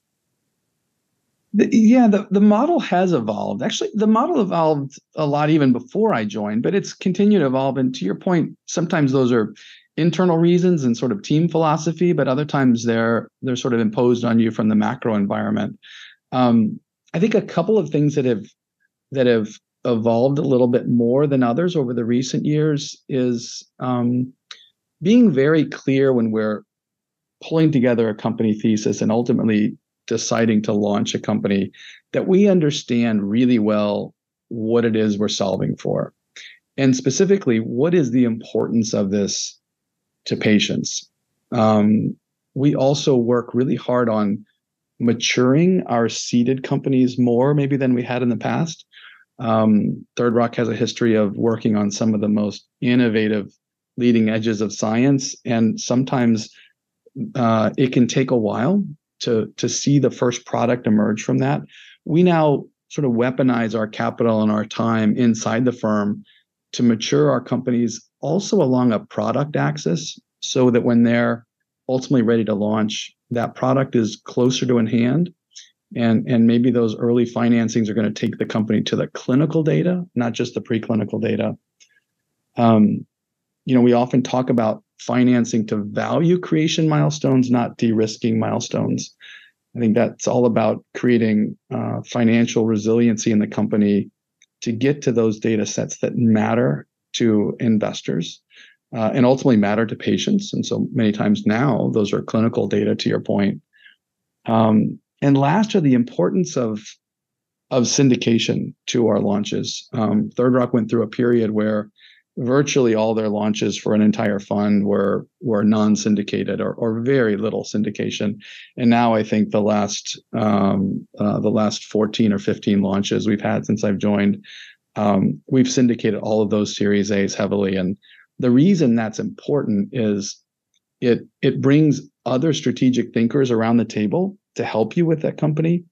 The, yeah, the, the model has evolved. Actually, the model evolved a lot even before I joined, but it's continued to evolve. And to your point, sometimes those are internal reasons and sort of team philosophy, but other times they're they're sort of imposed on you from the macro environment. Um, I think a couple of things that have that have evolved a little bit more than others over the recent years is um, being very clear when we're pulling together a company thesis and ultimately deciding to launch a company that we understand really well what it is we're solving for. And specifically, what is the importance of this to patients? Um, we also work really hard on maturing our seeded companies more, maybe than we had in the past. Um, Third Rock has a history of working on some of the most innovative leading edges of science, and sometimes uh, it can take a while to to see the first product emerge from that. We now sort of weaponize our capital and our time inside the firm to mature our companies also along a product axis so that when they're ultimately ready to launch that product is closer to in hand and and maybe those early financings are going to take the company to the clinical data not just the preclinical data um, you know we often talk about financing to value creation milestones not de-risking milestones i think that's all about creating uh, financial resiliency in the company to get to those data sets that matter to investors uh, and ultimately matter to patients. And so many times now, those are clinical data, to your point. Um, and last are the importance of of syndication to our launches. Um, Third Rock went through a period where virtually all their launches for an entire fund were were non-syndicated or, or very little syndication. And now I think the last um, uh, the last 14 or 15 launches we've had since I've joined, um, we've syndicated all of those Series A's heavily. And the reason that's important is it it brings other strategic thinkers around the table to help you with that company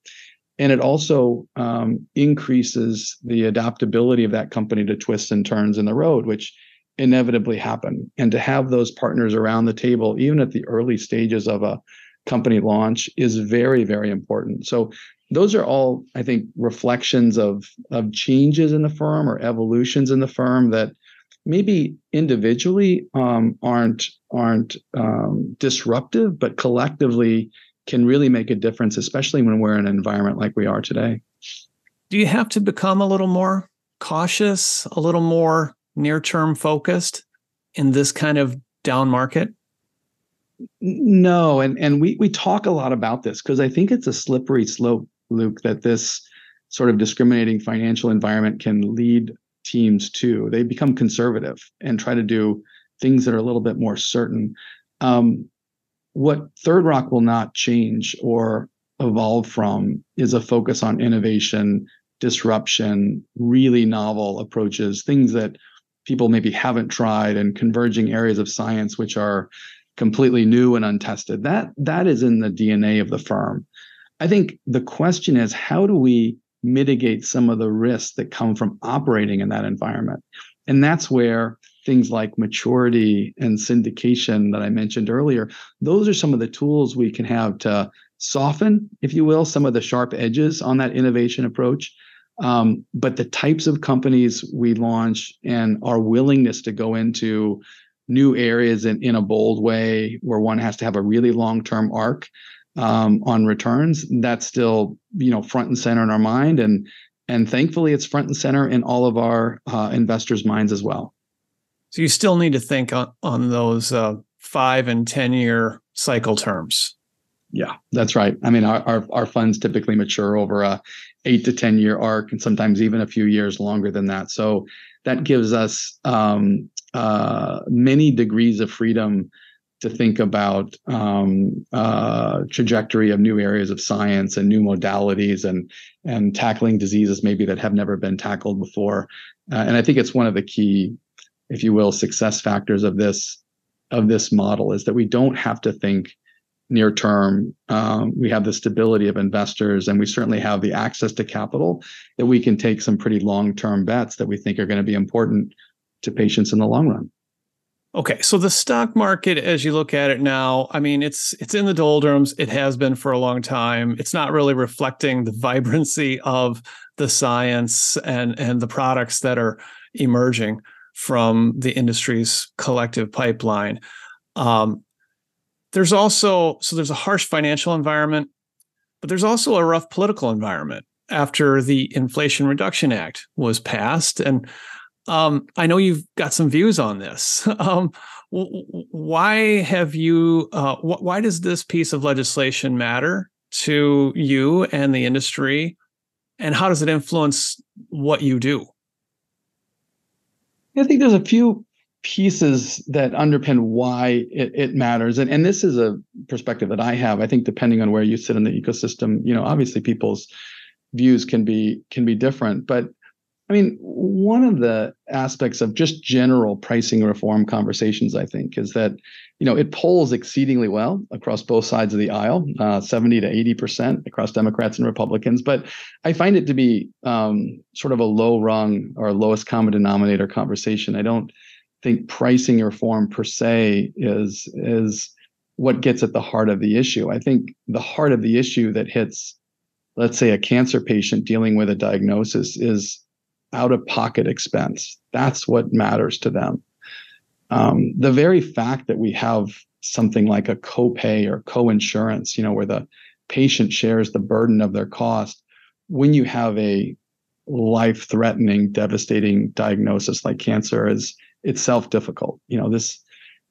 and it also um, increases the adaptability of that company to twists and turns in the road which inevitably happen. And to have those partners around the table even at the early stages of a company launch is very very important. So those are all i think reflections of of changes in the firm or evolutions in the firm that maybe individually um, aren't aren't um, disruptive, but collectively can really make a difference, especially when we're in an environment like we are today. Do you have to become a little more cautious, a little more near term focused in this kind of down market? No, and and we we talk a lot about this because I think it's a slippery slope, Luke, that this sort of discriminating financial environment can lead teams to. They become conservative and try to do things that are a little bit more certain. Um, what Third Rock will not change or evolve from is a focus on innovation, disruption, really novel approaches, things that people maybe haven't tried, and converging areas of science which are completely new and untested. That that is in the DNA of the firm. I think the question is how do we mitigate some of the risks that come from operating in that environment. And that's where things like maturity and syndication that I mentioned earlier, those are some of the tools we can have to soften, if you will, some of the sharp edges on that innovation approach. Um, but the types of companies we launch and our willingness to go into new areas in, in a bold way where one has to have a really long term arc um, on returns, that's still you know front and center in our mind, and and thankfully it's front and center in all of our uh, investors' minds as well. So you still need to think on on those uh, five and ten year cycle terms. Yeah, that's right. I mean, our, our, our funds typically mature over a eight to ten year arc, and sometimes even a few years longer than that. So that gives us um, uh, many degrees of freedom to think about um, uh, trajectory of new areas of science and new modalities and and tackling diseases maybe that have never been tackled before. Uh, and I think it's one of the key, if you will, success factors of this of this model is that we don't have to think near term. Um, we have the stability of investors, and we certainly have the access to capital that we can take some pretty long term bets that we think are going to be important to patients in the long run. Okay, so the stock market, as you look at it now, I mean, it's it's in the doldrums. It has been for a long time. It's not really reflecting the vibrancy of the science and and the products that are emerging from the industry's collective pipeline. Um, there's also so there's a harsh financial environment, but there's also a rough political environment after the Inflation Reduction Act was passed, and um, I know you've got some views on this. Um, why have you? Uh, wh- why does this piece of legislation matter to you and the industry? And how does it influence what you do? I think there's a few pieces that underpin why it, it, matters. And, and this is a perspective that I have. I think depending on where you sit in the ecosystem, you know, obviously people's views can be can be different. But I mean, one of the aspects of just general pricing reform conversations, I think, is that you know it polls exceedingly well across both sides of the aisle, uh, seventy to eighty percent across Democrats and Republicans. But I find it to be um, sort of a low rung or lowest common denominator conversation. I don't think pricing reform per se is is what gets at the heart of the issue. I think the heart of the issue that hits, let's say, a cancer patient dealing with a diagnosis is out of pocket expense. That's what matters to them. Um, the very fact that we have something like a copay or co-insurance, you know, where the patient shares the burden of their cost, when you have a life-threatening, devastating diagnosis like cancer, is itself difficult. You know, this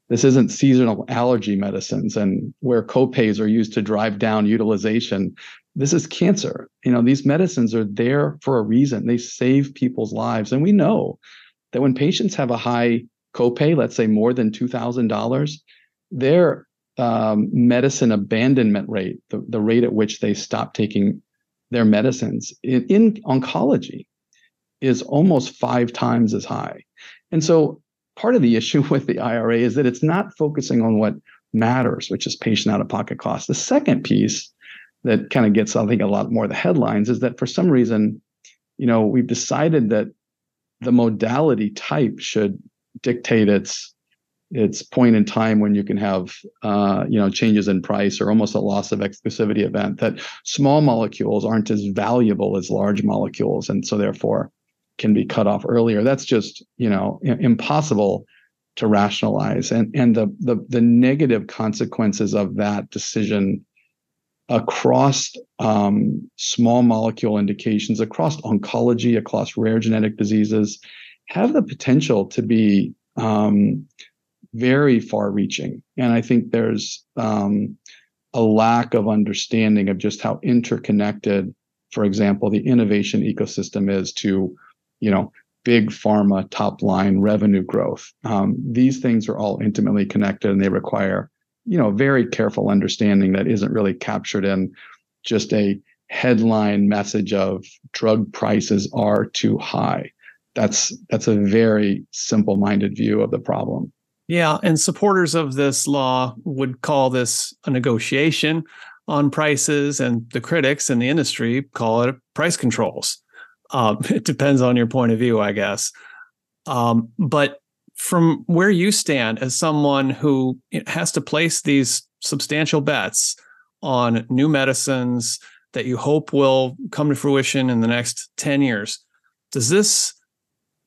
this isn't seasonal allergy medicines and where copays are used to drive down utilization this is cancer. You know, these medicines are there for a reason. They save people's lives. And we know that when patients have a high copay, let's say more than $2,000, their um, medicine abandonment rate, the, the rate at which they stop taking their medicines in, in oncology, is almost five times as high. And so part of the issue with the IRA is that it's not focusing on what matters, which is patient out of pocket costs. The second piece that kind of gets, I think, a lot more of the headlines is that for some reason, you know, we've decided that the modality type should dictate its its point in time when you can have uh, you know changes in price or almost a loss of exclusivity event that small molecules aren't as valuable as large molecules and so therefore can be cut off earlier. That's just you know impossible to rationalize. And and the the, the negative consequences of that decision across um, small molecule indications, across oncology, across rare genetic diseases, have the potential to be um, very far reaching. And I think there's um, a lack of understanding of just how interconnected, for example, the innovation ecosystem is to, you know, big pharma top line revenue growth. Um, these things are all intimately connected and they require you know very careful understanding that isn't really captured in just a headline message of drug prices are too high. That's that's a very simple minded view of the problem. Yeah and supporters of this law would call this a negotiation on prices and the critics in the industry call it price controls. Um, it depends on your point of view i guess. Um, but from where you stand as someone who has to place these substantial bets on new medicines that you hope will come to fruition in the next 10 years does this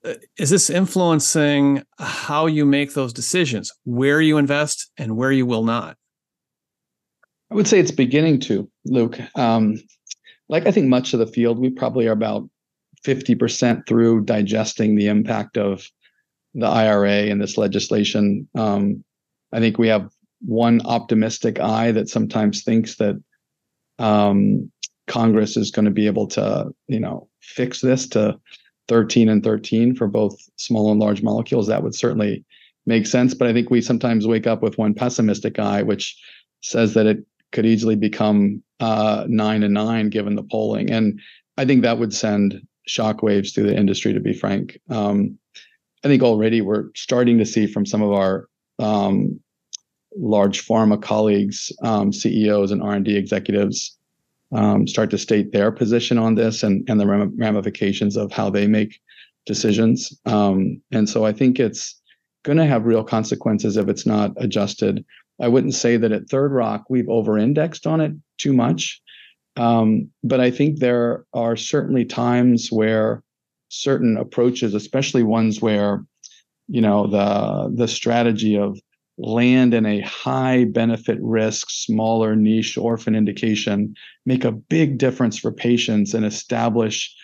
uh, is this influencing how you make those decisions where you invest and where you will not? I would say it's beginning to luke. Um, like i think much of the field we probably are about 50% through digesting the impact of the IRA and this legislation. Um, I think we have one optimistic eye that sometimes thinks that um, Congress is going to be able to, you know, fix this to 13 and 13 for both small and large molecules. That would certainly make sense. But I think we sometimes wake up with one pessimistic eye, which says that it could easily become uh, nine and nine given the polling. And I think that would send shockwaves through the industry, to be frank. Um, I think already we're starting to see from some of our um, large pharma colleagues, um, CEOs and R&D executives um, start to state their position on this and, and the ramifications of how they make decisions. Um, and so I think it's going to have real consequences if it's not adjusted. I wouldn't say that at Third Rock we've over-indexed on it too much, um, but I think there are certainly times where certain approaches, especially ones where, you know, the the strategy of land in a high benefit risk, smaller niche orphan indication make a big difference for patients and establish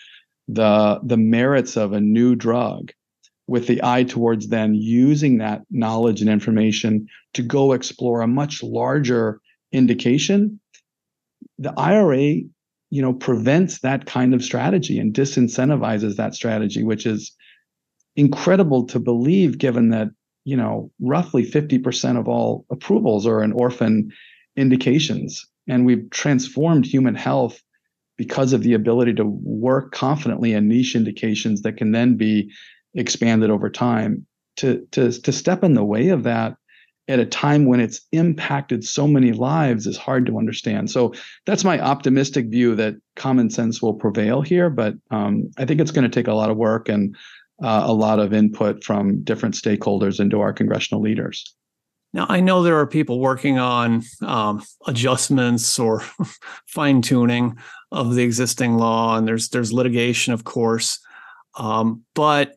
the the merits of a new drug with the eye towards then using that knowledge and information to go explore a much larger indication. The IRA, you know, prevents that kind of strategy and disincentivizes that strategy, which is incredible to believe given that, you know, roughly 50% of all approvals are in orphan indications. And we've transformed human health because of the ability to work confidently in niche indications that can then be expanded over time. To, to, to step in the way of that at a time when it's impacted so many lives is hard to understand. So that's my optimistic view that common sense will prevail here. But um, I think it's going to take a lot of work and uh, a lot of input from different stakeholders into our congressional leaders. Now, I know there are people working on um, adjustments or fine tuning of the existing law, and there's there's litigation, of course. Um, but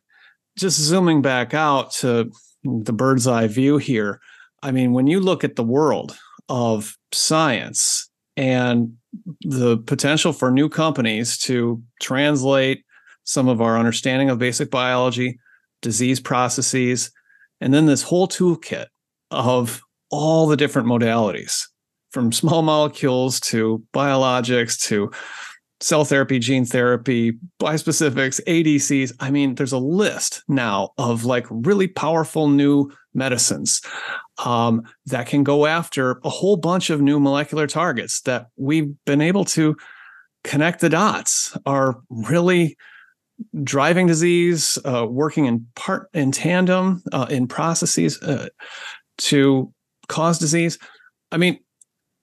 just zooming back out to the bird's eye view here, I mean, when you look at the world of science and the potential for new companies to translate some of our understanding of basic biology, disease processes, and then this whole toolkit of all the different modalities from small molecules to biologics to cell therapy, gene therapy, bispecifics, ADCs. I mean, there's a list now of like really powerful new medicines um, that can go after a whole bunch of new molecular targets that we've been able to connect the dots are really driving disease, uh, working in part in tandem uh, in processes uh, to cause disease. I mean,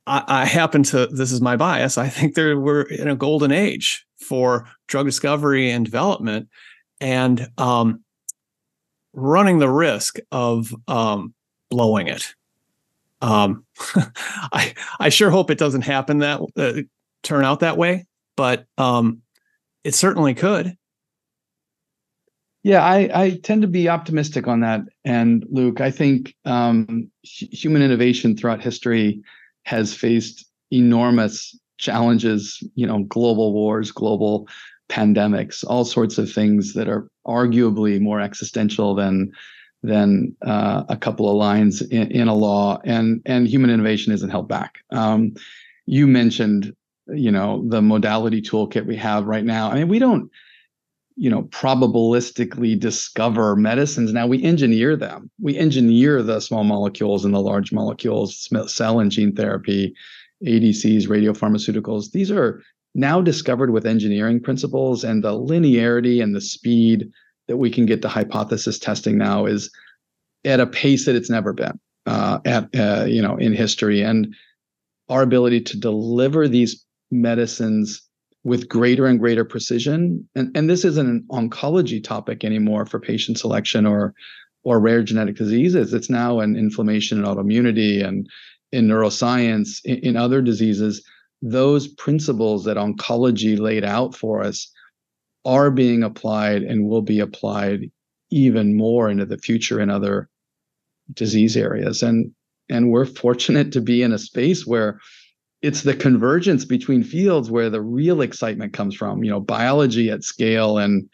I, I, happen to this is my bias. I think there we're in a golden age for drug discovery and development, and um, running the risk of um, blowing it. Um, I I sure hope it doesn't happen that uh, turn out that way, but um, it certainly could. Yeah, I, I tend to be optimistic on that. And Luke, I think um, human innovation throughout history has faced enormous challenges. You know, global wars, global pandemics, all sorts of things that are arguably more existential than than uh, a couple of lines in, in, a law, and and human innovation isn't held back. Um, you mentioned, you know, the modality toolkit we have right now. I mean, we don't, you know, probabilistically discover medicines. Now we engineer them. We engineer the small molecules and the large molecules, cell and gene therapy, ADCs, radiopharmaceuticals. These are now discovered with engineering principles and the linearity and the speed that we can get to hypothesis testing now is at a pace that it's never been uh, at uh, you know in history. And our ability to deliver these medicines with greater and greater precision and, and this isn't an oncology topic anymore for patient selection or or rare genetic diseases. It's now an inflammation and autoimmunity and in neuroscience in, in other diseases. Those principles that oncology laid out for us are being applied and will be applied even more into the future in other disease areas. And and we're fortunate to be in a space where it's the convergence between fields where the real excitement comes from you know biology at scale and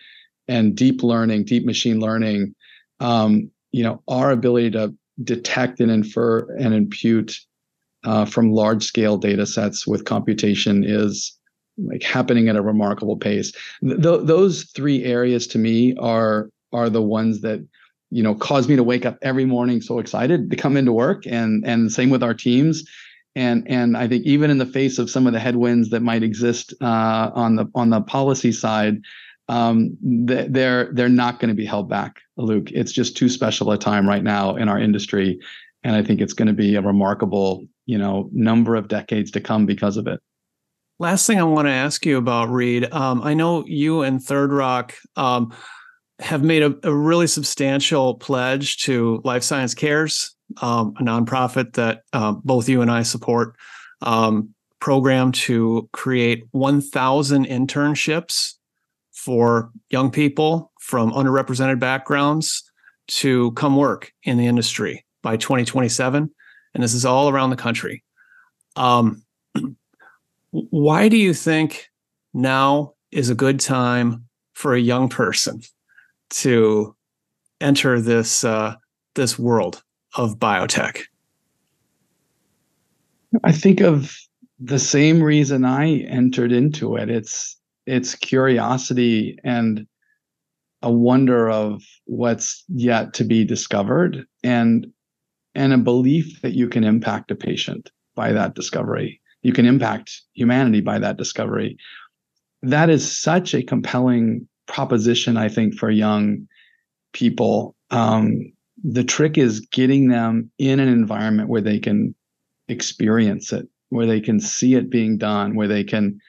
and deep learning deep machine learning um, you know our ability to detect and infer and impute uh, from large scale data sets with computation is like happening at a remarkable pace. Th- those three areas to me are are the ones that you know cause me to wake up every morning so excited to come into work and and same with our teams and and I think even in the face of some of the headwinds that might exist uh, on the on the policy side, um, they're they're not going to be held back, Luke. It's just too special a time right now in our industry, and I think it's going to be a remarkable you know number of decades to come because of it. Last thing I want to ask you about, Reid. Um, I know you and Third Rock um, have made a, a, really substantial pledge to Life Science Cares, um, a nonprofit that uh, both you and I support, um, program to create 1,000 internships for young people from underrepresented backgrounds to come work in the industry by 2027. And this is all around the country. Um, why do you think now is a good time for a young person to enter this uh, this world of biotech? I think of the same reason I entered into it. It's it's curiosity and a wonder of what's yet to be discovered and and a belief that you can impact a patient by that discovery. You can impact humanity by that discovery. That is such a compelling proposition, I think, for young people. Um, the trick is getting them in an environment where they can experience it, where they can see it being done, where they can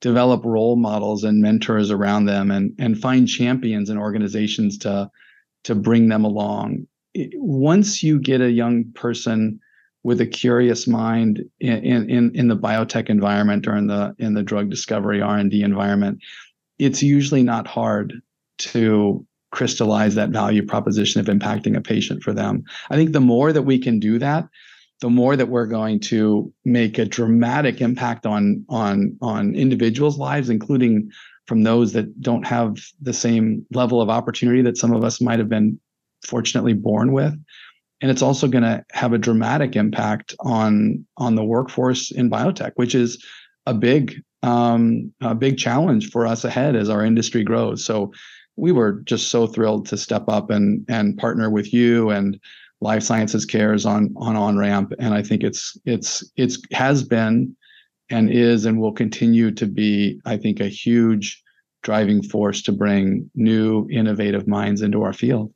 develop role models and mentors around them and and find champions and organizations to to bring them along. once you get a young person with a curious mind in, in in the biotech environment or in the in the drug discovery R&D environment, it's usually not hard to crystallize that value proposition of impacting a patient for them. I think the more that we can do that, the more that we're going to make a dramatic impact on on on individuals' lives, including from those that don't have the same level of opportunity that some of us might have been fortunately born with. And it's also going to have a dramatic impact on on the workforce in biotech, which is a big um, a big challenge for us ahead as our industry grows. So we were just so thrilled to step up and and partner with you and life sciences cares on on on ramp and i think it's it's it's has been and is and will continue to be i think a huge driving force to bring new innovative minds into our field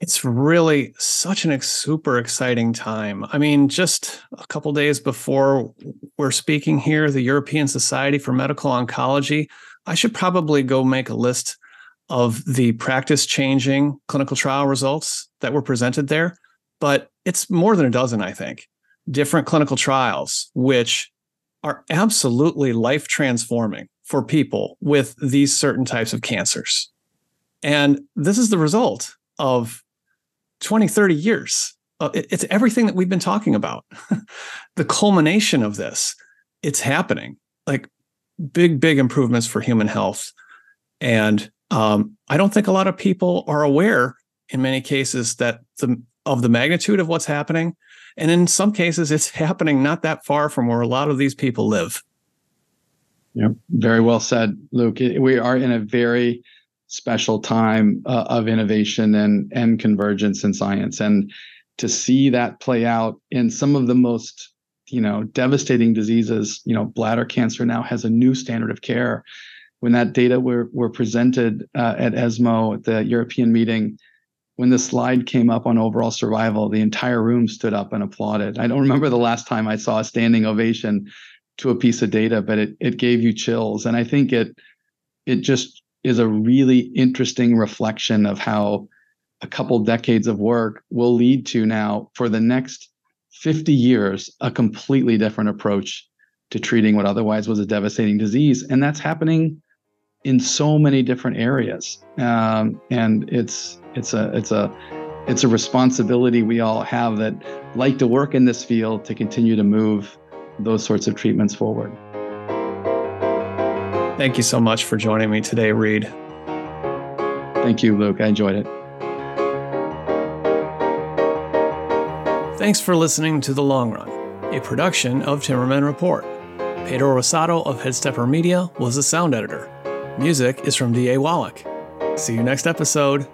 it's really such an super exciting time. I mean, just a couple days before we're speaking here, the European Society for Medical Oncology, I should probably go make a list of the practice changing clinical trial results that were presented there, but it's more than a dozen, I think, different clinical trials, which are absolutely life transforming for people with these certain types of cancers. And this is the result of 20, 30 years. Uh, it's everything that we've been talking about. the culmination of this, it's happening like big, big improvements for human health. And um, I don't think a lot of people are aware in many cases that the of the magnitude of what's happening. And in some cases, it's happening not that far from where a lot of these people live. Yeah, very well said, Luke. We are in a very special time uh, of innovation and and convergence in science, and to see that play out in some of the most you know devastating diseases. You know, bladder cancer now has a new standard of care when that data were, were presented uh, at ESMO at the European meeting, when the slide came up on overall survival, the entire room stood up and applauded. I don't remember the last time I saw a standing ovation to a piece of data, but it it gave you chills. And I think it it just is a really interesting reflection of how a couple decades of work will lead to now for the next 50 years a completely different approach to treating what otherwise was a devastating disease. And that's happening in so many different areas, um, and it's it's a it's a it's a responsibility we all have that like to work in this field to continue to move those sorts of treatments forward. Thank you so much for joining me today, Reid. Thank you, Luke. I enjoyed it. Thanks for listening to The Long Run, a production of Timmerman Report. Pedro Rosado of Headstepper Media was the sound editor. Music is from D.A. Wallach. See you next episode.